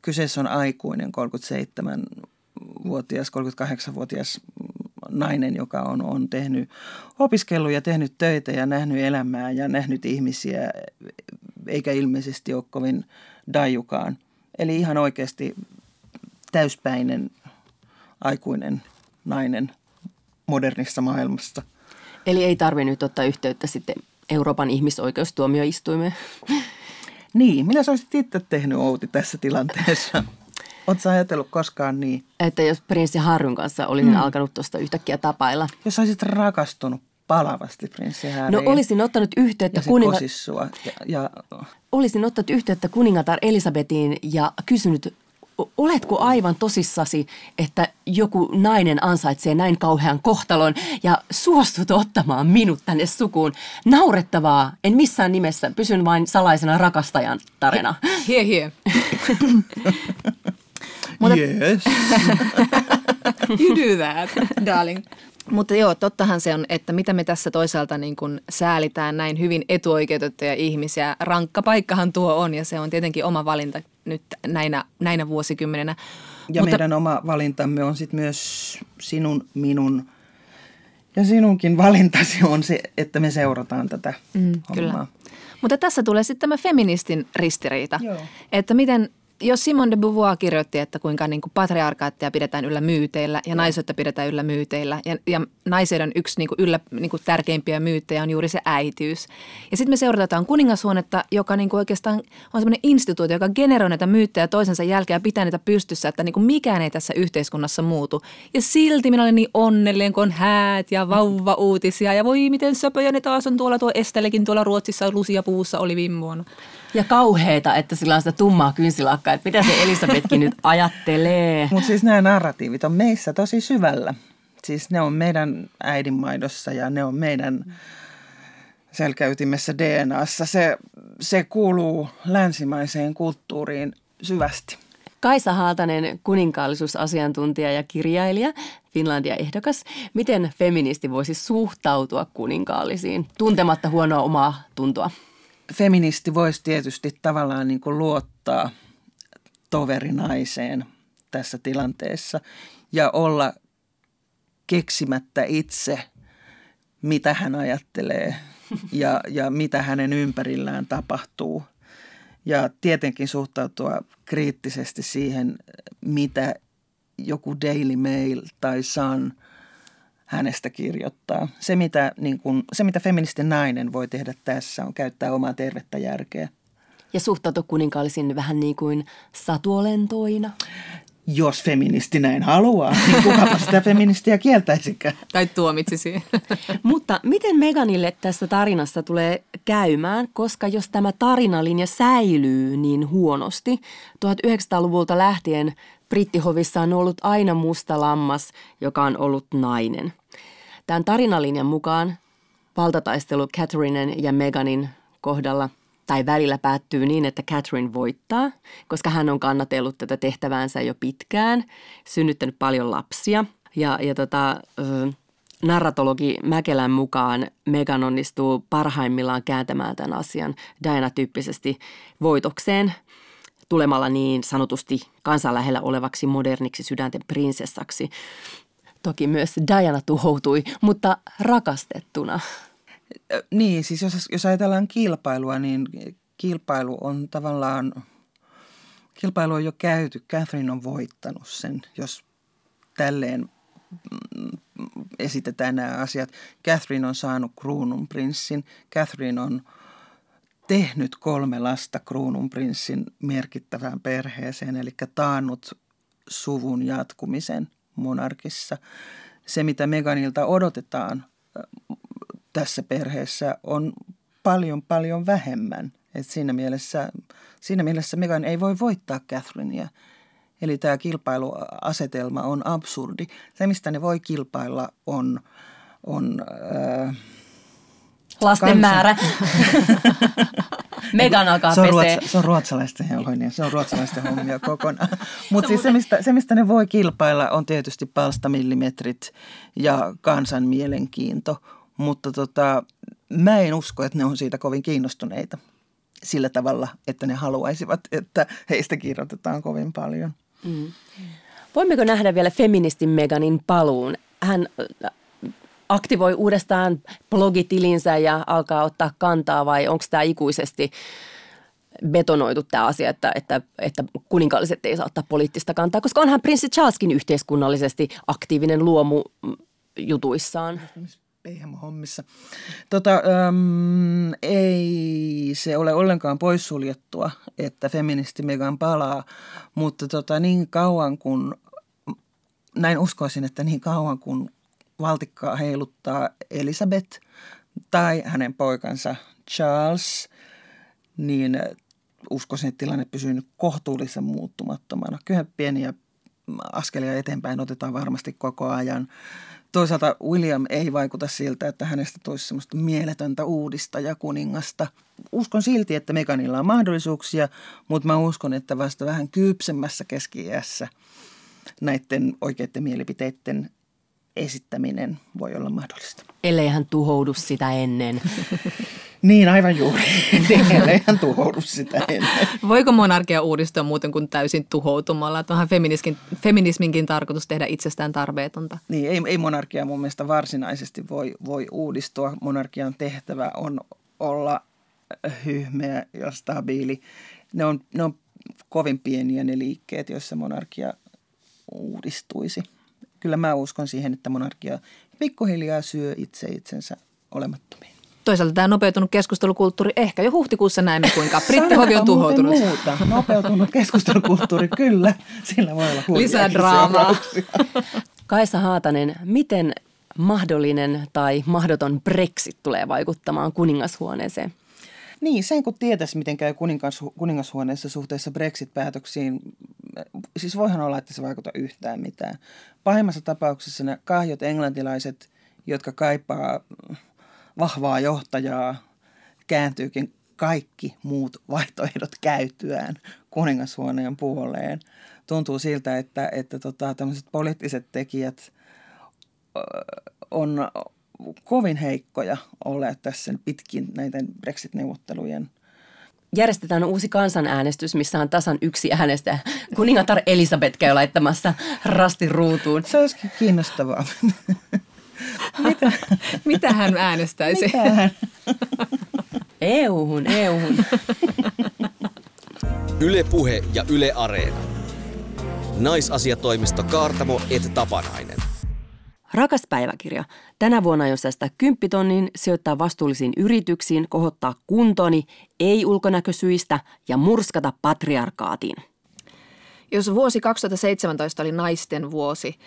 Kyseessä on aikuinen 37-vuotias, 38-vuotias nainen, joka on, on tehnyt, opiskellut ja tehnyt töitä ja nähnyt elämää ja nähnyt ihmisiä, eikä ilmeisesti ole kovin dajukaan. Eli ihan oikeasti täyspäinen aikuinen nainen modernissa maailmassa. Eli ei tarvitse nyt ottaa yhteyttä sitten Euroopan ihmisoikeustuomioistuimeen? Niin, minä olisit itse tehnyt Outi tässä tilanteessa. Oletko ajatellut koskaan niin? Että jos prinssi Harryn kanssa olisin mm. alkanut tuosta yhtäkkiä tapailla. Jos olisit rakastunut palavasti prinssi Harryin. No olisin ottanut yhteyttä kuninga... ja, ja... Olisin ottanut yhteyttä kuningatar Elisabetiin ja kysynyt, oletko aivan tosissasi, että joku nainen ansaitsee näin kauhean kohtalon ja suostut ottamaan minut tänne sukuun? Naurettavaa, en missään nimessä, pysyn vain salaisena rakastajan tarina. Hie hie. Mutta, yes. you do that, darling. Mutta joo, tottahan se on, että mitä me tässä toisaalta niin kuin säälitään näin hyvin etuoikeutettuja ihmisiä. Rankka paikkahan tuo on ja se on tietenkin oma valinta nyt näinä, näinä vuosikymmenenä. Ja Mutta, meidän oma valintamme on sitten myös sinun, minun ja sinunkin valintasi on se, että me seurataan tätä mm, hommaa. Kyllä. Mutta tässä tulee sitten tämä feministin ristiriita, Joo. että miten jos Simone de Beauvoir kirjoitti, että kuinka niin kuin patriarkaattia pidetään yllä myyteillä ja naisuutta pidetään yllä myyteillä ja, ja naisen yksi niin kuin yllä, niin kuin tärkeimpiä myyttejä on juuri se äitiys. Ja sitten me seurataan kuningashuonetta, joka niin kuin oikeastaan on sellainen instituutio, joka generoi näitä myyttejä toisensa jälkeen ja pitää niitä pystyssä, että niin kuin mikään ei tässä yhteiskunnassa muutu. Ja silti minä olen niin onnellinen, kun on häät ja vauva-uutisia ja voi miten söpöjä ne taas on tuolla tuo Estelekin tuolla Ruotsissa Lucia puussa oli viime vuonna. Ja kauheita, että sillä on sitä tummaa kynsilakkaa, että mitä se Elisabetkin nyt ajattelee. Mutta siis nämä narratiivit on meissä tosi syvällä. Siis ne on meidän äidinmaidossa ja ne on meidän selkäytimessä DNAssa. Se, se kuuluu länsimaiseen kulttuuriin syvästi. Kaisa Haatanen, kuninkaallisuusasiantuntija ja kirjailija, Finlandia-ehdokas. Miten feministi voisi suhtautua kuninkaallisiin, tuntematta huonoa omaa tuntoa? Feministi voisi tietysti tavallaan niin kuin luottaa toverinaiseen tässä tilanteessa ja olla keksimättä itse, mitä hän ajattelee ja, ja mitä hänen ympärillään tapahtuu. Ja tietenkin suhtautua kriittisesti siihen, mitä joku Daily Mail tai Sun hänestä kirjoittaa. Se mitä, niin kun, se, mitä feministin nainen voi tehdä tässä, on käyttää omaa tervettä järkeä. Ja suhtautua kuninkaallisiin vähän niin kuin satuolentoina. Jos feministi näin haluaa, niin kukapa sitä feministiä kieltäisikään. Tai tuomitsisi. Mutta miten Meganille tässä tarinassa tulee käymään, koska jos tämä tarinalinja säilyy niin huonosti, 1900-luvulta lähtien brittihovissa on ollut aina musta lammas, joka on ollut nainen. Tämän tarinalinjan mukaan valtataistelu Catherinen ja Meganin kohdalla tai välillä päättyy niin, että Catherine voittaa, koska hän on kannatellut tätä tehtäväänsä jo pitkään, synnyttänyt paljon lapsia. Ja, ja tota, narratologi Mäkelän mukaan Megan onnistuu parhaimmillaan kääntämään tämän asian Diana-tyyppisesti voitokseen tulemalla niin sanotusti kansan lähellä olevaksi moderniksi sydänten prinsessaksi. Toki myös Diana tuhoutui, mutta rakastettuna. Niin, siis jos, jos ajatellaan kilpailua, niin kilpailu on tavallaan, kilpailu on jo käyty. Catherine on voittanut sen, jos tälleen mm, esitetään nämä asiat. Catherine on saanut kruununprinssin. Catherine on tehnyt kolme lasta kruununprinssin merkittävään perheeseen, eli taannut suvun jatkumisen monarkissa. Se, mitä Meganilta odotetaan tässä perheessä on paljon paljon vähemmän. Et siinä, mielessä, siinä mielessä Megan ei voi voittaa Catherinea. Eli tämä kilpailuasetelma on absurdi. Se, mistä ne voi kilpailla, on, on äh, Lasten kansan. määrä. Megan alkaa se on, ruotsa, se on ruotsalaisten hommia, se on ruotsalaisten hommia kokonaan. Mutta siis se mistä, se, mistä ne voi kilpailla, on tietysti palstamillimetrit ja kansan mielenkiinto – mutta tota, mä en usko, että ne on siitä kovin kiinnostuneita sillä tavalla, että ne haluaisivat, että heistä kirjoitetaan kovin paljon. Mm. Voimmeko nähdä vielä feministin Meganin paluun? Hän aktivoi uudestaan blogitilinsä ja alkaa ottaa kantaa vai onko tämä ikuisesti betonoitu tämä asia, että, että, että kuninkaalliset ei saa ottaa poliittista kantaa, koska onhan prinssi Charleskin yhteiskunnallisesti aktiivinen luomu jutuissaan hommissa. Tota, äm, ei se ole ollenkaan poissuljettua, että feministi Megan palaa, mutta tota, niin kauan kun, näin uskoisin, että niin kauan kun valtikkaa heiluttaa Elisabeth tai hänen poikansa Charles, niin uskoisin, että tilanne pysyy nyt kohtuullisen muuttumattomana. Kyllä pieniä askelia eteenpäin otetaan varmasti koko ajan toisaalta William ei vaikuta siltä, että hänestä tulisi semmoista mieletöntä uudista ja kuningasta. Uskon silti, että Meganilla on mahdollisuuksia, mutta mä uskon, että vasta vähän kypsemmässä keski näiden oikeiden mielipiteiden esittäminen voi olla mahdollista. Ellei hän tuhoudu sitä ennen. niin, aivan juuri. Niin, ellei hän tuhoudu sitä ennen. Voiko monarkia uudistua muuten kuin täysin tuhoutumalla? Että onhan feminismin, feminisminkin tarkoitus tehdä itsestään tarpeetonta. Niin, ei, ei monarkia mun mielestä varsinaisesti voi, voi uudistua. Monarkian tehtävä on olla hyhmeä ja stabiili. Ne on, ne on kovin pieniä ne liikkeet, joissa monarkia uudistuisi kyllä mä uskon siihen, että monarkia pikkuhiljaa syö itse itsensä olemattomiin. Toisaalta tämä nopeutunut keskustelukulttuuri, ehkä jo huhtikuussa näemme, kuinka brittihovi on tuhoutunut. muuta. Nopeutunut keskustelukulttuuri, kyllä. Sillä voi olla Lisää draamaa. Kaisa Haatanen, miten mahdollinen tai mahdoton Brexit tulee vaikuttamaan kuningashuoneeseen? Niin, sen kun tietäisi, miten käy kuningas, kuningashuoneessa suhteessa Brexit-päätöksiin, siis voihan olla, että se vaikuta yhtään mitään. Pahimmassa tapauksessa ne kahjot englantilaiset, jotka kaipaa vahvaa johtajaa, kääntyykin kaikki muut vaihtoehdot käytyään kuningashuoneen puoleen. Tuntuu siltä, että, että tota, tämmöiset poliittiset tekijät on kovin heikkoja olleet tässä pitkin näiden Brexit-neuvottelujen järjestetään uusi kansanäänestys, missä on tasan yksi äänestäjä. Kuningatar Elisabeth käy laittamassa rastin ruutuun. Se olisikin kiinnostavaa. Mitä? Mitä hän äänestäisi? Mitähän? EU-hun, EU-hun. Yle Puhe ja Yle Areena. Naisasiatoimisto Kaartamo et Tapanainen. Rakas päiväkirja. Tänä vuonna jos säästää kymppitonnin, sijoittaa vastuullisiin yrityksiin, kohottaa kuntoni, ei ulkonäkösyistä ja murskata patriarkaatiin. Jos vuosi 2017 oli naisten vuosi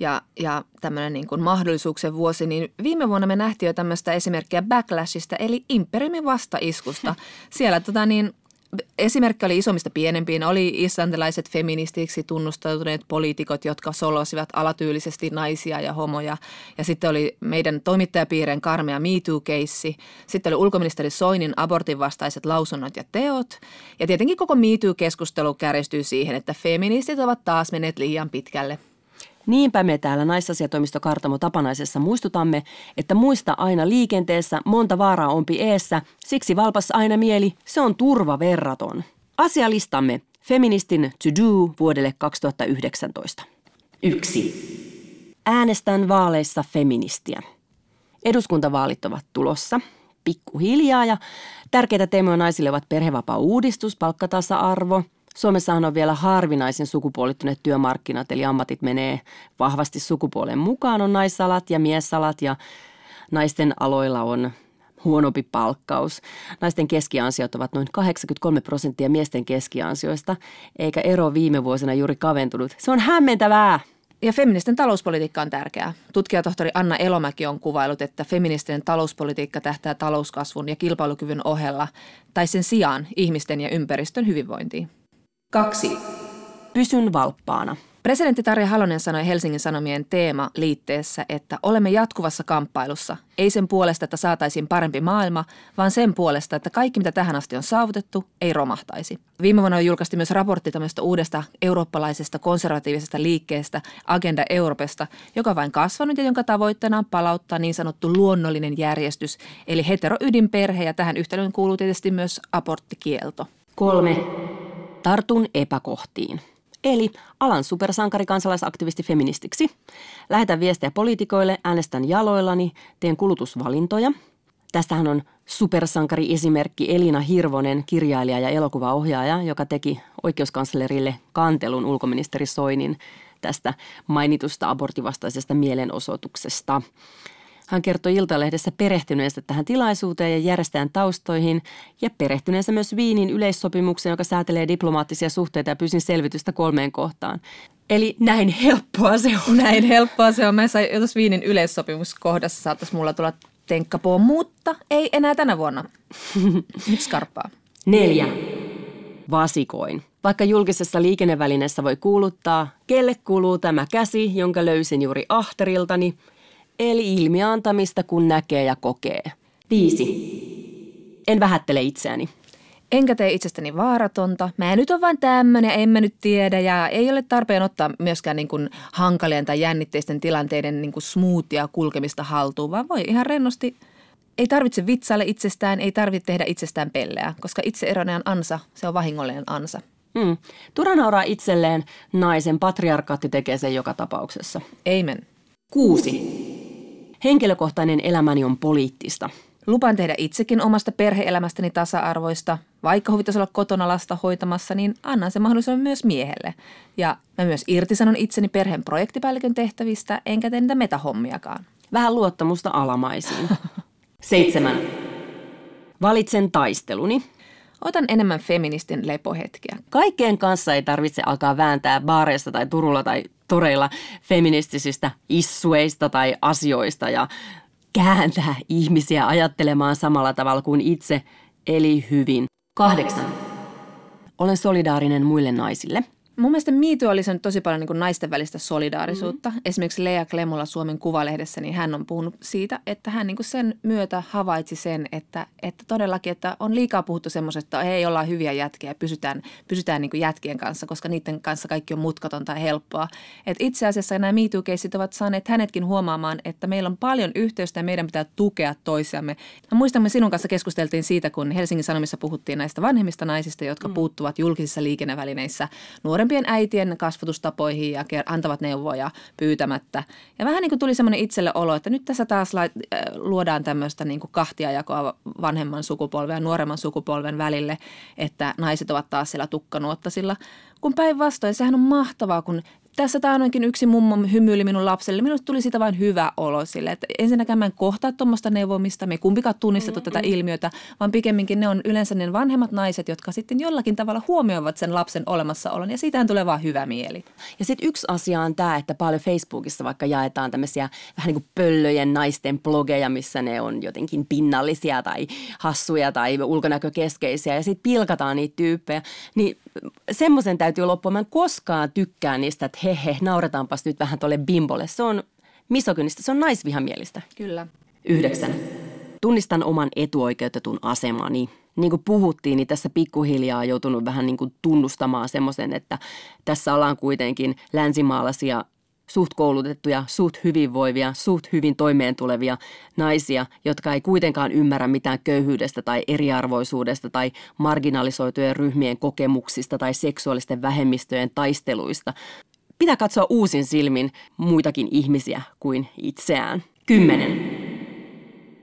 ja, ja tämmöinen niin kuin mahdollisuuksien vuosi, niin viime vuonna me nähtiin jo tämmöistä esimerkkiä backlashista, eli imperiumin vastaiskusta. Siellä tota niin, esimerkki oli isommista pienempiin. Oli islantilaiset feministiksi tunnustautuneet poliitikot, jotka solosivat alatyylisesti naisia ja homoja. Ja sitten oli meidän toimittajapiireen karmea MeToo-keissi. Sitten oli ulkoministeri Soinin abortin vastaiset lausunnot ja teot. Ja tietenkin koko MeToo-keskustelu kärjistyy siihen, että feministit ovat taas menneet liian pitkälle. Niinpä me täällä naisasiatoimisto Kartamo Tapanaisessa muistutamme, että muista aina liikenteessä monta vaaraa ompi eessä, siksi valpas aina mieli, se on turva verraton. Asialistamme Feministin To Do vuodelle 2019. 1. Äänestän vaaleissa feministiä. Eduskuntavaalit ovat tulossa pikkuhiljaa ja tärkeitä teemoja naisille ovat perhevapaa-uudistus, palkkatasa-arvo – Suomessahan on vielä harvinaisin sukupuolittuneet työmarkkinat, eli ammatit menee vahvasti sukupuolen mukaan. On naisalat ja miesalat ja naisten aloilla on huonompi palkkaus. Naisten keskiansiot ovat noin 83 prosenttia miesten keskiansioista, eikä ero viime vuosina juuri kaventunut. Se on hämmentävää! Ja feministen talouspolitiikka on tärkeää. Tutkijatohtori Anna Elomäki on kuvailut, että feministinen talouspolitiikka tähtää talouskasvun ja kilpailukyvyn ohella tai sen sijaan ihmisten ja ympäristön hyvinvointiin. Kaksi. Pysyn valppaana. Presidentti Tarja Halonen sanoi Helsingin Sanomien teema liitteessä, että olemme jatkuvassa kamppailussa. Ei sen puolesta, että saataisiin parempi maailma, vaan sen puolesta, että kaikki mitä tähän asti on saavutettu, ei romahtaisi. Viime vuonna julkaistiin myös raportti tämmöistä uudesta eurooppalaisesta konservatiivisesta liikkeestä Agenda Europesta, joka on vain kasvanut ja jonka tavoitteena on palauttaa niin sanottu luonnollinen järjestys, eli heteroydinperhe ja tähän yhtälöön kuuluu tietysti myös aborttikielto. Kolme tartun epäkohtiin. Eli alan supersankari kansalaisaktivisti feministiksi. Lähetän viestejä poliitikoille, äänestän jaloillani, teen kulutusvalintoja. Tästähän on supersankari esimerkki Elina Hirvonen, kirjailija ja elokuvaohjaaja, joka teki oikeuskanslerille kantelun ulkoministeri Soinin tästä mainitusta abortivastaisesta mielenosoituksesta. Hän kertoi Iltalehdessä perehtyneensä tähän tilaisuuteen ja järjestäjän taustoihin ja perehtyneensä myös Viinin yleissopimukseen, joka säätelee diplomaattisia suhteita ja pyysin selvitystä kolmeen kohtaan. Eli näin helppoa se on. Näin helppoa se on. Mä sain, jos Viinin yleissopimuskohdassa saattaisi mulla tulla tenkkapoo, mutta ei enää tänä vuonna. Nyt skarppaa. Neljä. Vasikoin. Vaikka julkisessa liikennevälineessä voi kuuluttaa, kelle kuuluu tämä käsi, jonka löysin juuri ahteriltani – Eli ilmiantamista kun näkee ja kokee. Viisi. En vähättele itseäni. Enkä tee itsestäni vaaratonta. Mä nyt on vain tämmöinen, en mä nyt tiedä. Ja ei ole tarpeen ottaa myöskään niin kuin hankalien tai jännitteisten tilanteiden niin kuin smoothia kulkemista haltuun, vaan voi ihan rennosti ei tarvitse vitsailla itsestään, ei tarvitse tehdä itsestään pelleä, koska itseeroinen ansa, se on vahingollinen ansa. Hmm. Turha nauraa itselleen, naisen patriarkaatti tekee sen joka tapauksessa. Amen. Kuusi. Henkilökohtainen elämäni on poliittista. Lupaan tehdä itsekin omasta perheelämästäni tasa-arvoista. Vaikka huvittaisi olla kotona lasta hoitamassa, niin annan se mahdollisuuden myös miehelle. Ja mä myös irtisanon itseni perheen projektipäällikön tehtävistä, enkä tee niitä metahommiakaan. Vähän luottamusta alamaisiin. Seitsemän. Valitsen taisteluni. Otan enemmän feministin lepohetkiä. Kaikkeen kanssa ei tarvitse alkaa vääntää baareissa tai Turulla tai toreilla feministisistä issueista tai asioista ja kääntää ihmisiä ajattelemaan samalla tavalla kuin itse, eli hyvin. Kahdeksan. Olen solidaarinen muille naisille. Mun mielestä miitu oli sen tosi paljon niin kuin naisten välistä solidaarisuutta. Mm-hmm. Esimerkiksi Lea Klemulla Suomen Kuvalehdessä, niin hän on puhunut siitä, että hän niin kuin sen myötä havaitsi sen, että, että todellakin, että on liikaa puhuttu semmoisesta, että ei olla hyviä jätkiä ja pysytään, pysytään niin kuin jätkien kanssa, koska niiden kanssa kaikki on mutkatonta ja helppoa. Et itse asiassa nämä miitu ovat saaneet hänetkin huomaamaan, että meillä on paljon yhteystä ja meidän pitää tukea toisiamme. Mä muistan, sinun kanssa keskusteltiin siitä, kun Helsingin Sanomissa puhuttiin näistä vanhemmista naisista, jotka mm. puuttuvat julkisissa liikennevälineissä nuorempien äitien kasvatustapoihin ja antavat neuvoja pyytämättä. Ja vähän niin kuin tuli semmoinen itselle olo, että nyt tässä taas äh, luodaan tämmöistä niin kuin kahtiajakoa vanhemman sukupolven ja nuoremman sukupolven välille, että naiset ovat taas siellä tukkanuottasilla. Kun päinvastoin, sehän on mahtavaa, kun tässä taanoinkin yksi mummo hymyili minun lapselle. Minusta tuli sitä vain hyvä olo sille, että ensinnäkään mä en kohtaa tuommoista neuvomista. Me ei kumpikaan tunnistettu mm-hmm. tätä ilmiötä, vaan pikemminkin ne on yleensä ne vanhemmat naiset, jotka sitten jollakin tavalla huomioivat sen lapsen olemassaolon ja siitähän tulee vaan hyvä mieli. Ja sitten yksi asia on tämä, että paljon Facebookissa vaikka jaetaan tämmöisiä vähän niin kuin pöllöjen naisten blogeja, missä ne on jotenkin pinnallisia tai hassuja tai ulkonäkökeskeisiä ja sitten pilkataan niitä tyyppejä. Niin semmoisen täytyy loppua. Mä en koskaan tykkää niistä, että he he, nauretaanpas nyt vähän tuolle bimbolle. Se on misogynista, se on naisvihamielistä. Kyllä. Yhdeksän. Tunnistan oman etuoikeutetun asemani. Niin kuin puhuttiin, niin tässä pikkuhiljaa on joutunut vähän niin kuin tunnustamaan semmoisen, että tässä ollaan kuitenkin länsimaalaisia suht koulutettuja, suht hyvinvoivia, suht hyvin toimeentulevia naisia, jotka ei kuitenkaan ymmärrä mitään köyhyydestä tai eriarvoisuudesta tai marginalisoitujen ryhmien kokemuksista tai seksuaalisten vähemmistöjen taisteluista. Pitää katsoa uusin silmin muitakin ihmisiä kuin itseään. Kymmenen.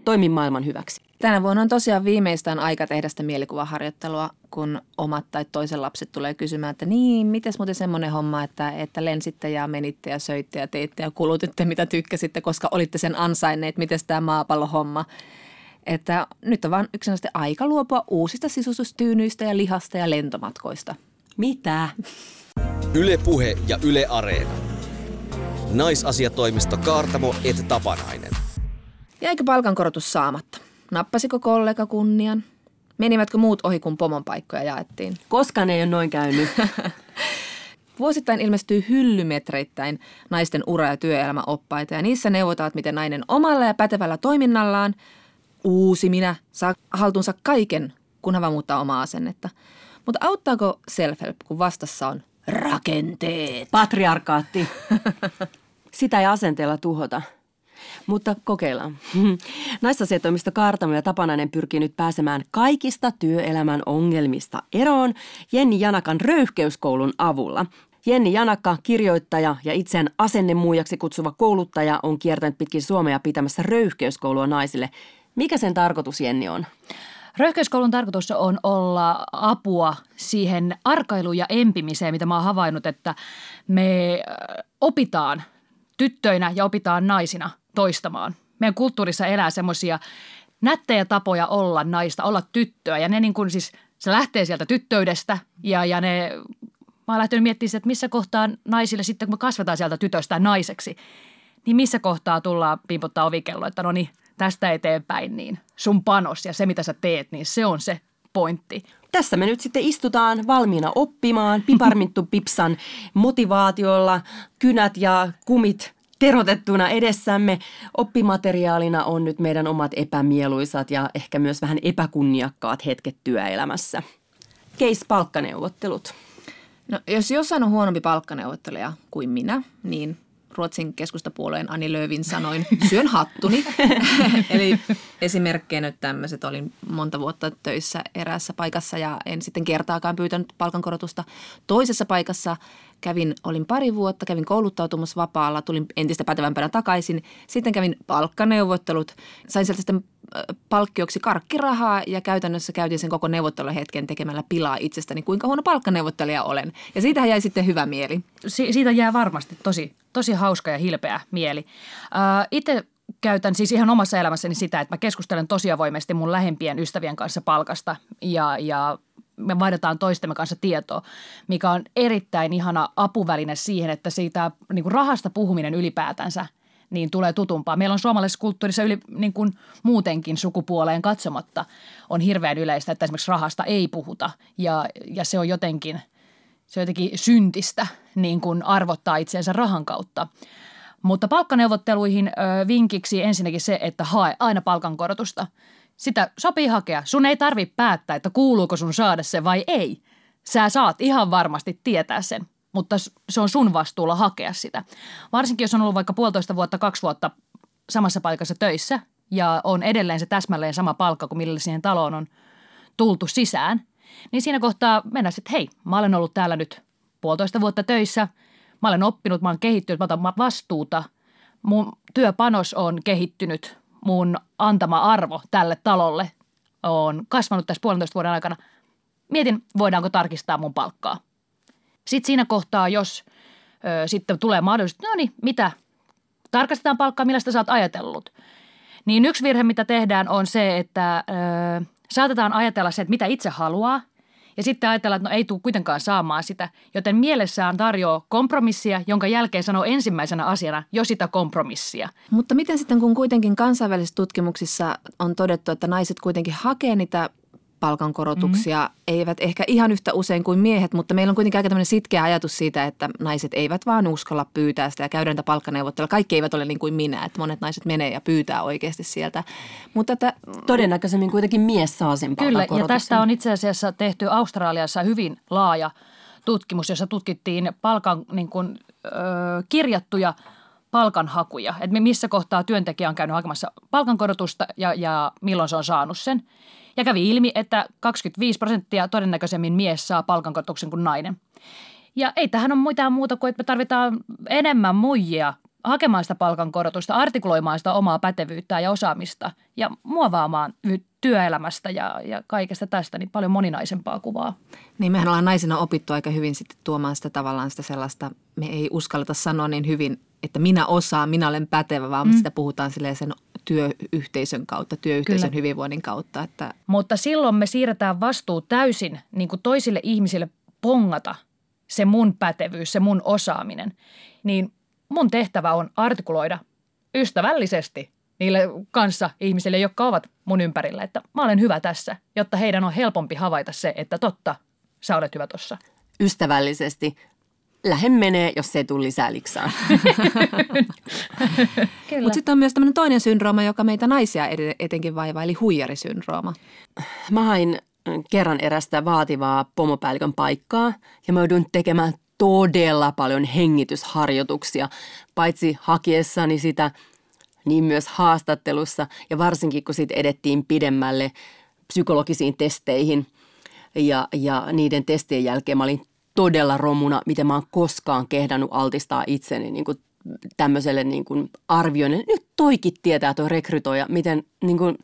Toimi maailman hyväksi. Tänä vuonna on tosiaan viimeistään aika tehdä sitä mielikuvaharjoittelua, kun omat tai toisen lapset tulee kysymään, että niin, miten muuten semmoinen homma, että, että lensitte ja menitte ja söitte ja teitte ja kulutitte mitä tykkäsitte, koska olitte sen ansainneet, miten tämä maapallohomma. Että nyt on vaan yksinäisesti aika luopua uusista sisusustyynyistä ja lihasta ja lentomatkoista. Mitä? Yle Puhe ja Yle Areena. Naisasiatoimisto Kaartamo et Tapanainen. Jäikö palkankorotus saamatta? Nappasiko kollega kunnian? Menivätkö muut ohi, kun pomon paikkoja jaettiin? Koska ne ei ole noin käynyt. Vuosittain ilmestyy hyllymetreittäin naisten ura- ja työelämäoppaita ja niissä neuvotaan, miten nainen omalla ja pätevällä toiminnallaan uusi minä saa haltuunsa kaiken, kunhan vaan muuttaa omaa asennetta. Mutta auttaako self-help, kun vastassa on rakenteet? Patriarkaatti. Sitä ei asenteella tuhota. Mutta kokeillaan. Naisasiatoimisto Kaartamo ja Tapanainen pyrkii nyt pääsemään kaikista työelämän ongelmista eroon Jenni Janakan röyhkeyskoulun avulla. Jenni Janakka, kirjoittaja ja itseään asennemuujaksi kutsuva kouluttaja, on kiertänyt pitkin Suomea pitämässä röyhkeyskoulua naisille. Mikä sen tarkoitus, Jenni, on? Röyhkeyskoulun tarkoitus on olla apua siihen arkailuun ja empimiseen, mitä mä oon havainnut, että me opitaan tyttöinä ja opitaan naisina toistamaan. Meidän kulttuurissa elää semmoisia nättejä tapoja olla naista, olla tyttöä ja ne niin kuin siis, se lähtee sieltä tyttöydestä ja, ja ne, mä oon lähtenyt miettimään, että missä kohtaa naisille sitten, kun me kasvetaan sieltä tytöstä naiseksi, niin missä kohtaa tullaan pimputtaa ovikello, että no niin, tästä eteenpäin, niin sun panos ja se, mitä sä teet, niin se on se pointti. Tässä me nyt sitten istutaan valmiina oppimaan piparmittu pipsan motivaatiolla, kynät ja kumit terotettuna edessämme. Oppimateriaalina on nyt meidän omat epämieluisat ja ehkä myös vähän epäkunniakkaat hetket työelämässä. Case palkkaneuvottelut. No, jos jossain on huonompi palkkaneuvottelija kuin minä, niin Ruotsin keskustapuolueen Ani Lövin sanoin, syön hattuni. Eli esimerkkejä nyt tämmöiset. Olin monta vuotta töissä eräässä paikassa ja en sitten kertaakaan pyytänyt palkankorotusta. Toisessa paikassa kävin, olin pari vuotta, kävin kouluttautumassa vapaalla, tulin entistä pätevämpänä takaisin. Sitten kävin palkkaneuvottelut, sain sieltä sitten palkkioksi karkkirahaa ja käytännössä käytin sen koko neuvotteluhetken tekemällä pilaa itsestäni, kuinka huono palkkaneuvottelija olen. Ja siitä jäi sitten hyvä mieli. Si- siitä jää varmasti tosi, tosi hauska ja hilpeä mieli. Uh, itse käytän siis ihan omassa elämässäni sitä, että mä keskustelen tosi avoimesti mun lähempien ystävien kanssa palkasta ja, ja me vaihdetaan toistemme kanssa tietoa, mikä on erittäin ihana apuväline siihen, että siitä niin kuin rahasta puhuminen ylipäätänsä niin tulee tutumpaa. Meillä on suomalaisessa kulttuurissa yli, niin kuin muutenkin sukupuoleen katsomatta on hirveän yleistä, että esimerkiksi rahasta ei puhuta ja, ja se on jotenkin – se on jotenkin syntistä niin kuin arvottaa itseensä rahan kautta. Mutta palkkaneuvotteluihin ö, vinkiksi ensinnäkin se, että hae aina palkankorotusta. Sitä sopii hakea. Sun ei tarvi päättää, että kuuluuko sun saada se vai ei. Sä saat ihan varmasti tietää sen, mutta se on sun vastuulla hakea sitä. Varsinkin jos on ollut vaikka puolitoista vuotta, kaksi vuotta samassa paikassa töissä ja on edelleen se täsmälleen sama palkka kuin millä siihen taloon on tultu sisään, niin siinä kohtaa mennä sitten, hei, mä olen ollut täällä nyt puolitoista vuotta töissä, mä olen oppinut, mä olen kehittynyt, mä otan vastuuta, mun työpanos on kehittynyt, mun antama arvo tälle talolle on kasvanut tässä puolentoista vuoden aikana. Mietin, voidaanko tarkistaa mun palkkaa. Sitten siinä kohtaa, jos ö, sitten tulee mahdollisuus, no niin, mitä, tarkastetaan palkkaa, millaista sä oot ajatellut. Niin yksi virhe, mitä tehdään, on se, että ö, saatetaan ajatella se, että mitä itse haluaa, ja sitten ajatellaan, että no ei tule kuitenkaan saamaan sitä, joten mielessään tarjoaa kompromissia, jonka jälkeen sanoo ensimmäisenä asiana jo sitä kompromissia. Mutta miten sitten, kun kuitenkin kansainvälisissä tutkimuksissa on todettu, että naiset kuitenkin hakee niitä palkankorotuksia, mm. eivät ehkä ihan yhtä usein kuin miehet, mutta meillä on kuitenkin aika tämmöinen sitkeä ajatus siitä, että naiset eivät vaan uskalla pyytää sitä ja käydä niitä palkkaneuvotteluja. Kaikki eivät ole niin kuin minä, että monet naiset menee ja pyytää oikeasti sieltä. Mutta että, Todennäköisemmin kuitenkin mies saa sen Kyllä, ja tästä on itse asiassa tehty Australiassa hyvin laaja tutkimus, jossa tutkittiin palkan niin kuin, ö, kirjattuja palkanhakuja, että missä kohtaa työntekijä on käynyt hakemassa palkankorotusta ja, ja milloin se on saanut sen – ja kävi ilmi, että 25 prosenttia todennäköisemmin mies saa palkankorotuksen kuin nainen. Ja ei tähän ole mitään muuta kuin, että me tarvitaan enemmän muijia hakemaan sitä palkankorotusta, artikuloimaan sitä omaa pätevyyttä ja osaamista ja muovaamaan työelämästä ja, ja kaikesta tästä niin paljon moninaisempaa kuvaa. Niin mehän ollaan naisina opittu aika hyvin sitten tuomaan sitä tavallaan sitä sellaista, me ei uskalleta sanoa niin hyvin, että minä osaan, minä olen pätevä, vaan mm. sitä puhutaan silleen sen työyhteisön kautta, työyhteisön Kyllä. hyvinvoinnin kautta. Että... Mutta silloin me siirretään vastuu täysin niin kuin toisille ihmisille pongata se mun pätevyys, se mun osaaminen. Niin mun tehtävä on artikuloida ystävällisesti niille kanssa ihmisille, jotka ovat mun ympärillä, että mä olen hyvä tässä, jotta heidän on helpompi havaita se, että totta, sä olet hyvä tossa. Ystävällisesti lähde menee, jos se ei tule lisää liksaa. Mutta sitten on myös tämmöinen toinen syndrooma, joka meitä naisia etenkin vaivaa, eli huijarisyndrooma. Mä hain kerran erästä vaativaa pomopäällikön paikkaa ja mä joudun tekemään todella paljon hengitysharjoituksia, paitsi hakiessani sitä, niin myös haastattelussa ja varsinkin kun sitten edettiin pidemmälle psykologisiin testeihin ja, ja niiden testien jälkeen mä olin todella romuna, miten mä oon koskaan kehdannut altistaa itseni niin kuin tämmöiselle niin kuin arvioinnille. Nyt toikin tietää tuo rekrytoija, miten, niin kuin,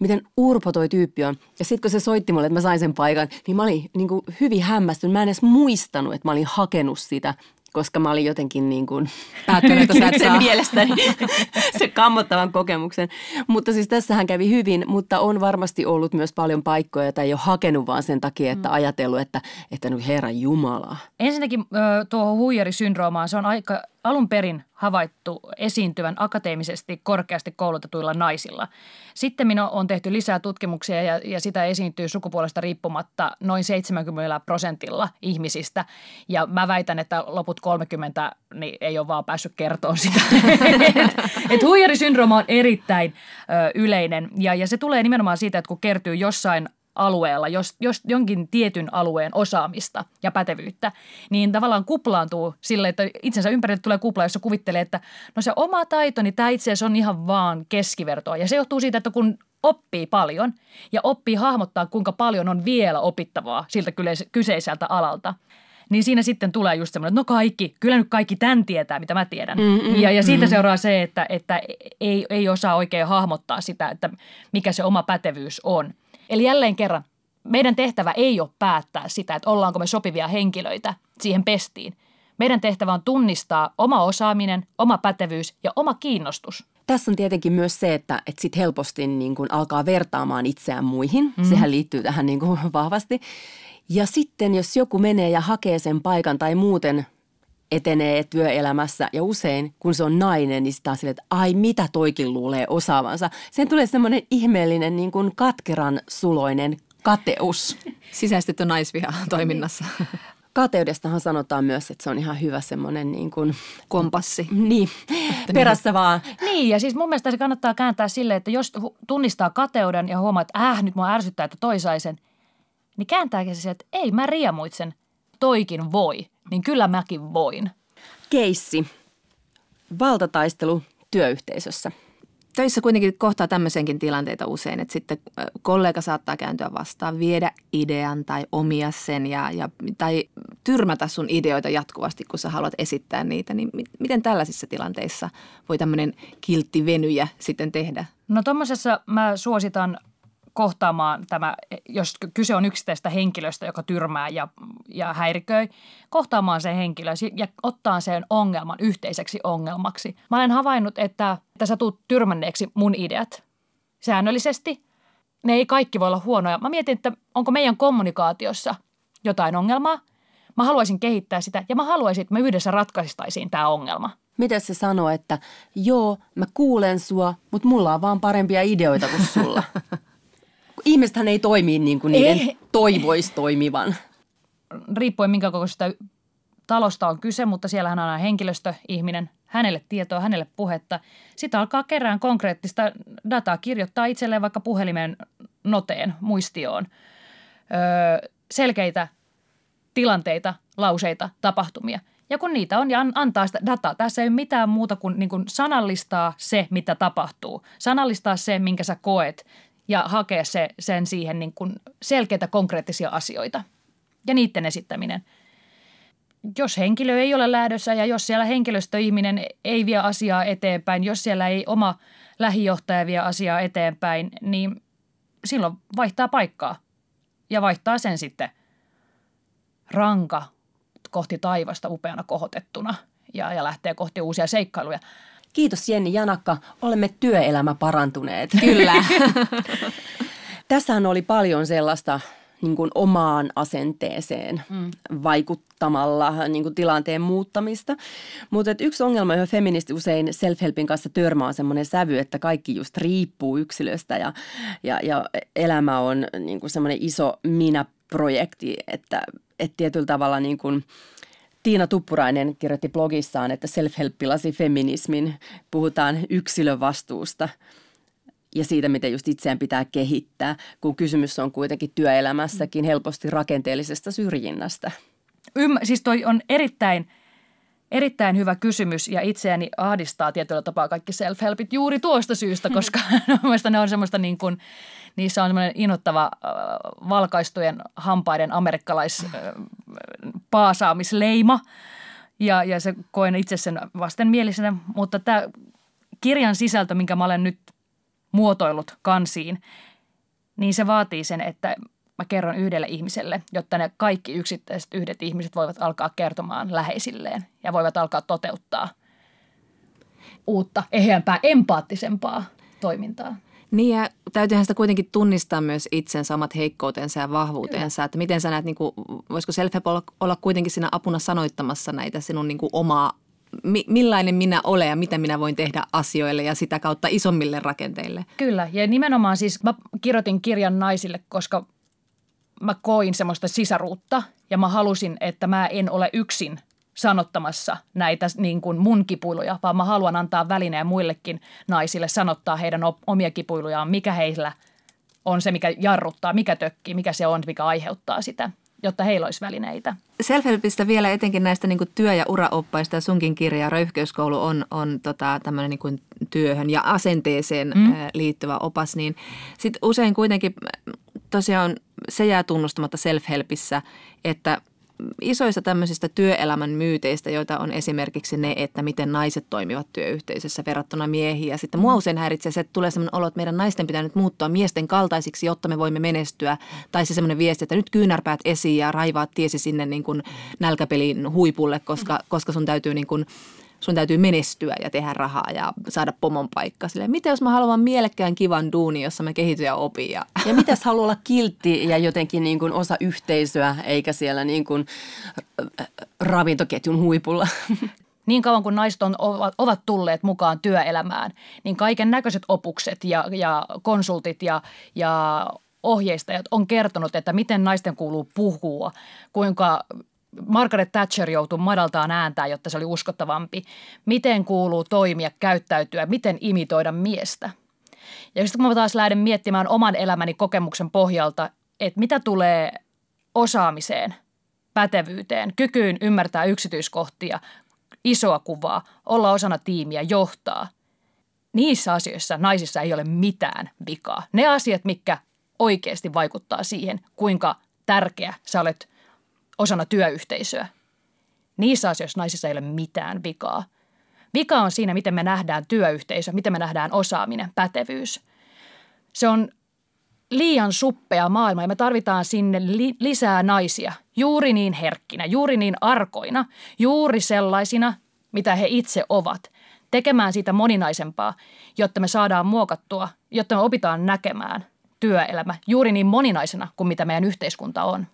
miten urpo toi tyyppi on. Ja sitten kun se soitti mulle, että mä sain sen paikan, niin mä olin niin kuin hyvin hämmästynyt. Mä en edes muistanut, että mä olin hakenut sitä koska mä olin jotenkin niin kuin päättynyt, että sä et saa. mielestäni se kammottavan kokemuksen. Mutta siis tässähän kävi hyvin, mutta on varmasti ollut myös paljon paikkoja, joita ei ole hakenut vaan sen takia, että mm. ajatellut, että, että nyt Herran Jumala. Ensinnäkin tuohon huijarisyndroomaan, se on aika alun perin havaittu esiintyvän akateemisesti korkeasti koulutetuilla naisilla. Sitten minun on tehty lisää tutkimuksia ja, ja sitä esiintyy sukupuolesta riippumatta noin 70 prosentilla ihmisistä. Ja mä väitän, että loput 30 niin ei ole vaan päässyt kertoa sitä. että et huijarisyndrooma on erittäin ö, yleinen ja, ja se tulee nimenomaan siitä, että kun kertyy jossain alueella, jos, jos jonkin tietyn alueen osaamista ja pätevyyttä, niin tavallaan kuplaantuu sille, että itsensä ympärille tulee kupla, jossa kuvittelee, että no se oma taito, niin tämä itse asiassa on ihan vaan keskivertoa. Ja se johtuu siitä, että kun oppii paljon ja oppii hahmottaa, kuinka paljon on vielä opittavaa siltä kyseiseltä alalta, niin siinä sitten tulee just semmoinen, että no kaikki, kyllä nyt kaikki tämän tietää, mitä mä tiedän. Mm, mm, ja, ja siitä mm. seuraa se, että, että ei, ei osaa oikein hahmottaa sitä, että mikä se oma pätevyys on. Eli jälleen kerran, meidän tehtävä ei ole päättää sitä, että ollaanko me sopivia henkilöitä siihen pestiin. Meidän tehtävä on tunnistaa oma osaaminen, oma pätevyys ja oma kiinnostus. Tässä on tietenkin myös se, että, että sit helposti niin kuin alkaa vertaamaan itseään muihin. Mm. Sehän liittyy tähän niin kuin vahvasti. Ja sitten jos joku menee ja hakee sen paikan tai muuten etenee työelämässä ja usein kun se on nainen, niin sitä on sille, että ai mitä toikin luulee osaavansa. Sen tulee semmoinen ihmeellinen niin kuin katkeran suloinen kateus. Sisäistetty naisviha toiminnassa. Kateudestahan sanotaan myös, että se on ihan hyvä semmoinen niin kuin, Kompassi. niin, perässä vaan. Niin, ja siis mun mielestä se kannattaa kääntää silleen, että jos tunnistaa kateuden ja huomaa, että äh, nyt mua ärsyttää, että toi sai sen, niin kääntääkin se, että ei mä riemuitsen, toikin voi, niin kyllä mäkin voin. Keissi. Valtataistelu työyhteisössä. Töissä kuitenkin kohtaa tämmöisenkin tilanteita usein, että sitten kollega saattaa kääntyä vastaan, viedä idean tai omia sen ja, ja, tai tyrmätä sun ideoita jatkuvasti, kun sä haluat esittää niitä. Niin mi- miten tällaisissa tilanteissa voi tämmöinen kiltti venyjä sitten tehdä? No tuommoisessa mä suositan kohtaamaan tämä, jos kyse on yksittäistä henkilöstä, joka tyrmää ja, ja häiriköi, kohtaamaan sen henkilö ja ottaa sen ongelman yhteiseksi ongelmaksi. Mä olen havainnut, että, että sä tuut tyrmänneeksi mun ideat säännöllisesti. Ne ei kaikki voi olla huonoja. Mä mietin, että onko meidän kommunikaatiossa jotain ongelmaa. Mä haluaisin kehittää sitä ja mä haluaisin, että me yhdessä ratkaistaisiin tämä ongelma. Miten se sanoo, että joo, mä kuulen sua, mutta mulla on vaan parempia ideoita kuin sulla. Ihmisethän ei toimi niin kuin niiden Ei. toivoisi toimivan. riippuen minkä kokoisesta talosta on kyse, mutta siellähän on aina henkilöstöihminen, hänelle tietoa, hänelle puhetta. Sitten alkaa kerään konkreettista dataa, kirjoittaa itselleen vaikka puhelimen noteen, muistioon. Öö, selkeitä tilanteita, lauseita, tapahtumia. Ja kun niitä on ja an- antaa sitä dataa, tässä ei ole mitään muuta kuin, niin kuin sanallistaa se, mitä tapahtuu. Sanallistaa se, minkä sä koet ja hakea se, sen siihen niin kuin selkeitä konkreettisia asioita. Ja niiden esittäminen. Jos henkilö ei ole lähdössä ja jos siellä henkilöstöihminen ei vie asiaa eteenpäin, jos siellä ei oma lähijohtaja vie asiaa eteenpäin, niin silloin vaihtaa paikkaa ja vaihtaa sen sitten ranka kohti taivasta upeana kohotettuna ja, ja lähtee kohti uusia seikkailuja. Kiitos Jenni Janakka, olemme työelämä parantuneet. Kyllä. Tässähän oli paljon sellaista niin kuin omaan asenteeseen mm. vaikuttamalla niin kuin tilanteen muuttamista. Mutta yksi ongelma, johon feministi usein self-helpin kanssa törmää on semmoinen sävy, että kaikki just riippuu yksilöstä ja, ja, ja elämä on niin kuin semmoinen iso minä-projekti, että, että tietyllä tavalla niin kuin Tiina Tuppurainen kirjoitti blogissaan, että self-help pilasi feminismin. Puhutaan yksilön vastuusta ja siitä, miten just itseään pitää kehittää, kun kysymys on kuitenkin työelämässäkin helposti rakenteellisesta syrjinnästä. Ym, siis toi on erittäin, erittäin hyvä kysymys ja itseäni ahdistaa tietyllä tapaa kaikki self-helpit juuri tuosta syystä, koska mielestäni ne on semmoista niin kuin, niissä on semmoinen innoittava äh, valkaistujen hampaiden amerikkalais äh, paasaamisleima ja, ja se koen itse sen vastenmielisenä, mutta tämä kirjan sisältö, minkä mä olen nyt muotoillut kansiin, niin se vaatii sen, että mä kerron yhdelle ihmiselle, jotta ne kaikki yksittäiset yhdet ihmiset voivat alkaa kertomaan läheisilleen ja voivat alkaa toteuttaa uutta, eheämpää, empaattisempaa toimintaa. Niin ja täytyyhän sitä kuitenkin tunnistaa myös itsen samat heikkoutensa ja vahvuutensa, että miten sä näet, niin kuin, voisiko self olla, olla kuitenkin siinä apuna sanoittamassa näitä sinun niin kuin omaa, mi, millainen minä olen ja mitä minä voin tehdä asioille ja sitä kautta isommille rakenteille. Kyllä, ja nimenomaan siis mä kirjoitin kirjan naisille, koska mä koin semmoista sisaruutta ja mä halusin, että mä en ole yksin sanottamassa näitä niin kuin mun kipuiluja, vaan mä haluan antaa välineen muillekin naisille sanottaa heidän omia kipuilujaan, mikä heillä on se, mikä jarruttaa, mikä tökkii, mikä se on, mikä aiheuttaa sitä, jotta heillä olisi välineitä. Self-helpistä vielä etenkin näistä niin kuin työ- ja uraoppaista ja sunkin kirja Röyhkeyskoulu on, on tota, tämmöinen niin kuin työhön ja asenteeseen mm. liittyvä opas, niin sitten usein kuitenkin tosiaan se jää tunnustamatta self-helpissä, että isoista tämmöisistä työelämän myyteistä, joita on esimerkiksi ne, että miten naiset toimivat työyhteisössä verrattuna miehiin. Ja sitten mua usein häiritsee se, että tulee sellainen olo, että meidän naisten pitää nyt muuttua miesten kaltaisiksi, jotta me voimme menestyä. Tai se semmoinen viesti, että nyt kyynärpäät esiin ja raivaat tiesi sinne niin kuin nälkäpelin huipulle, koska, koska sun täytyy niin kuin sun täytyy menestyä ja tehdä rahaa ja saada pomon paikka. Silleen, mitä jos mä haluan mielekkään kivan duuni, jossa mä kehityn ja opin? Ja... Ja mitäs haluaa olla kiltti ja jotenkin niin kuin osa yhteisöä, eikä siellä niin kuin ravintoketjun huipulla? Niin kauan kuin naiset on, ovat, ovat tulleet mukaan työelämään, niin kaiken näköiset opukset ja, ja konsultit ja, ja ohjeistajat on kertonut, että miten naisten kuuluu puhua, kuinka Margaret Thatcher joutui madaltaan ääntään, jotta se oli uskottavampi. Miten kuuluu toimia, käyttäytyä, miten imitoida miestä. Ja sitten kun mä taas lähden miettimään oman elämäni kokemuksen pohjalta, että mitä tulee osaamiseen, pätevyyteen, kykyyn ymmärtää yksityiskohtia, isoa kuvaa, olla osana tiimiä, johtaa. Niissä asioissa naisissa ei ole mitään vikaa. Ne asiat, mitkä oikeasti vaikuttaa siihen, kuinka tärkeä sä olet osana työyhteisöä. Niissä asioissa naisissa ei ole mitään vikaa. Vika on siinä, miten me nähdään työyhteisö, miten me nähdään osaaminen, pätevyys. Se on liian suppea maailma ja me tarvitaan sinne li- lisää naisia, juuri niin herkkinä, juuri niin arkoina, juuri sellaisina, mitä he itse ovat, tekemään siitä moninaisempaa, jotta me saadaan muokattua, jotta me opitaan näkemään työelämä juuri niin moninaisena kuin mitä meidän yhteiskunta on.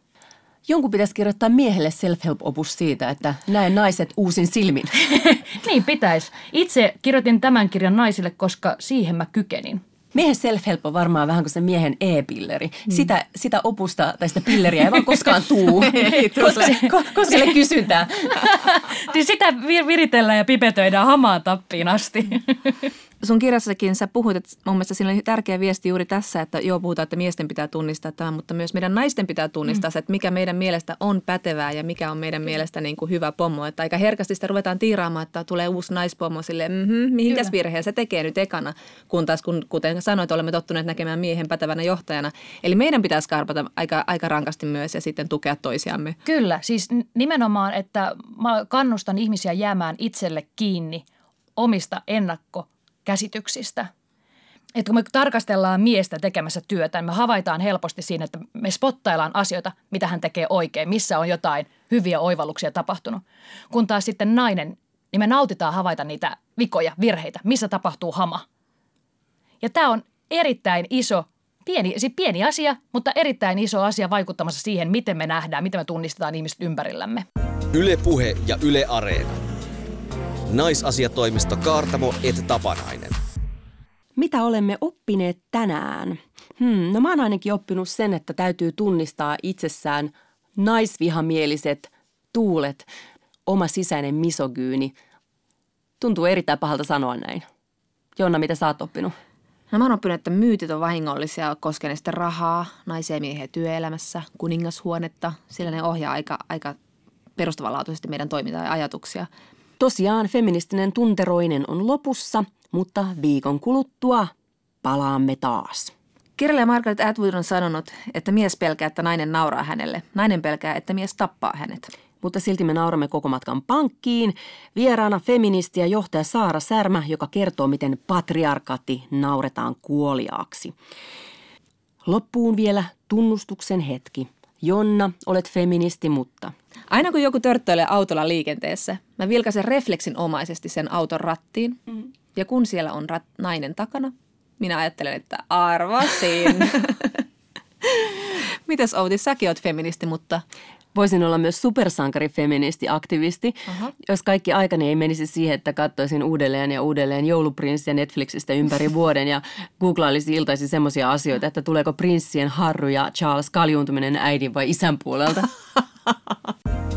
Jonkun pitäisi kirjoittaa miehelle self-help-opus siitä, että näen naiset uusin silmin. niin pitäisi. Itse kirjoitin tämän kirjan naisille, koska siihen mä kykenin. Miehen self-help on varmaan vähän kuin se miehen e-pilleri. Mm. Sitä, sitä opusta tai sitä pilleriä ei vaan koskaan tuu, koska, koska sille kysyntää. niin sitä viritellään ja pipetöidään hamaan tappiin asti. Sun kirjassakin sä puhuit, että mun mielestä siinä oli tärkeä viesti juuri tässä, että joo puhutaan, että miesten pitää tunnistaa tämä, mutta myös meidän naisten pitää tunnistaa mm. se, että mikä meidän mielestä on pätevää ja mikä on meidän mielestä niin kuin hyvä pommo. Että aika herkästi sitä ruvetaan tiiraamaan, että tulee uusi naispommo sille, mm-hmm, mihinkäs virheen se tekee nyt ekana, kun taas kun, kuten sanoit, olemme tottuneet näkemään miehen pätevänä johtajana. Eli meidän pitää skarpata aika, aika rankasti myös ja sitten tukea toisiamme. Kyllä, siis nimenomaan, että mä kannustan ihmisiä jäämään itselle kiinni omista ennakko käsityksistä. Että kun me tarkastellaan miestä tekemässä työtä, niin me havaitaan helposti siinä, että me spottaillaan asioita, mitä hän tekee oikein, missä on jotain hyviä oivalluksia tapahtunut. Kun taas sitten nainen, niin me nautitaan havaita niitä vikoja, virheitä, missä tapahtuu hama. Ja tämä on erittäin iso, pieni, siis pieni asia, mutta erittäin iso asia vaikuttamassa siihen, miten me nähdään, miten me tunnistetaan ihmiset ympärillämme. Ylepuhe ja Yle Areena. Naisasiatoimisto Kaartamo et Tapanainen. Mitä olemme oppineet tänään? Hmm, no mä oon ainakin oppinut sen, että täytyy tunnistaa itsessään naisvihamieliset tuulet, oma sisäinen misogyyni. Tuntuu erittäin pahalta sanoa näin. Jonna, mitä sä oot oppinut? No mä oon oppinut, että myytit on vahingollisia koskien sitten rahaa, naisia ja miehiä työelämässä, kuningashuonetta, sillä ne ohjaa aika, aika perustavanlaatuisesti meidän toimintaa ja ajatuksia. Tosiaan feministinen tunteroinen on lopussa, mutta viikon kuluttua palaamme taas. Kirjailija Margaret Atwood on sanonut, että mies pelkää, että nainen nauraa hänelle. Nainen pelkää, että mies tappaa hänet. Mutta silti me nauramme koko matkan pankkiin. Vieraana feministi ja johtaja Saara Särmä, joka kertoo, miten patriarkati nauretaan kuoliaaksi. Loppuun vielä tunnustuksen hetki. Jonna, olet feministi, mutta – Aina kun joku törttöilee autolla liikenteessä, mä vilkaisen refleksinomaisesti sen auton rattiin. Mm. Ja kun siellä on rat- nainen takana, minä ajattelen, että arvasin. Mitäs Outi, säkin oot feministi, mutta Voisin olla myös supersankari, feministi, aktivisti, Aha. jos kaikki aikani ei menisi siihen, että katsoisin uudelleen ja uudelleen jouluprinssiä Netflixistä ympäri vuoden ja googlailisi iltaisin semmoisia asioita, että tuleeko prinssien Harry ja Charles kaljuuntuminen äidin vai isän puolelta.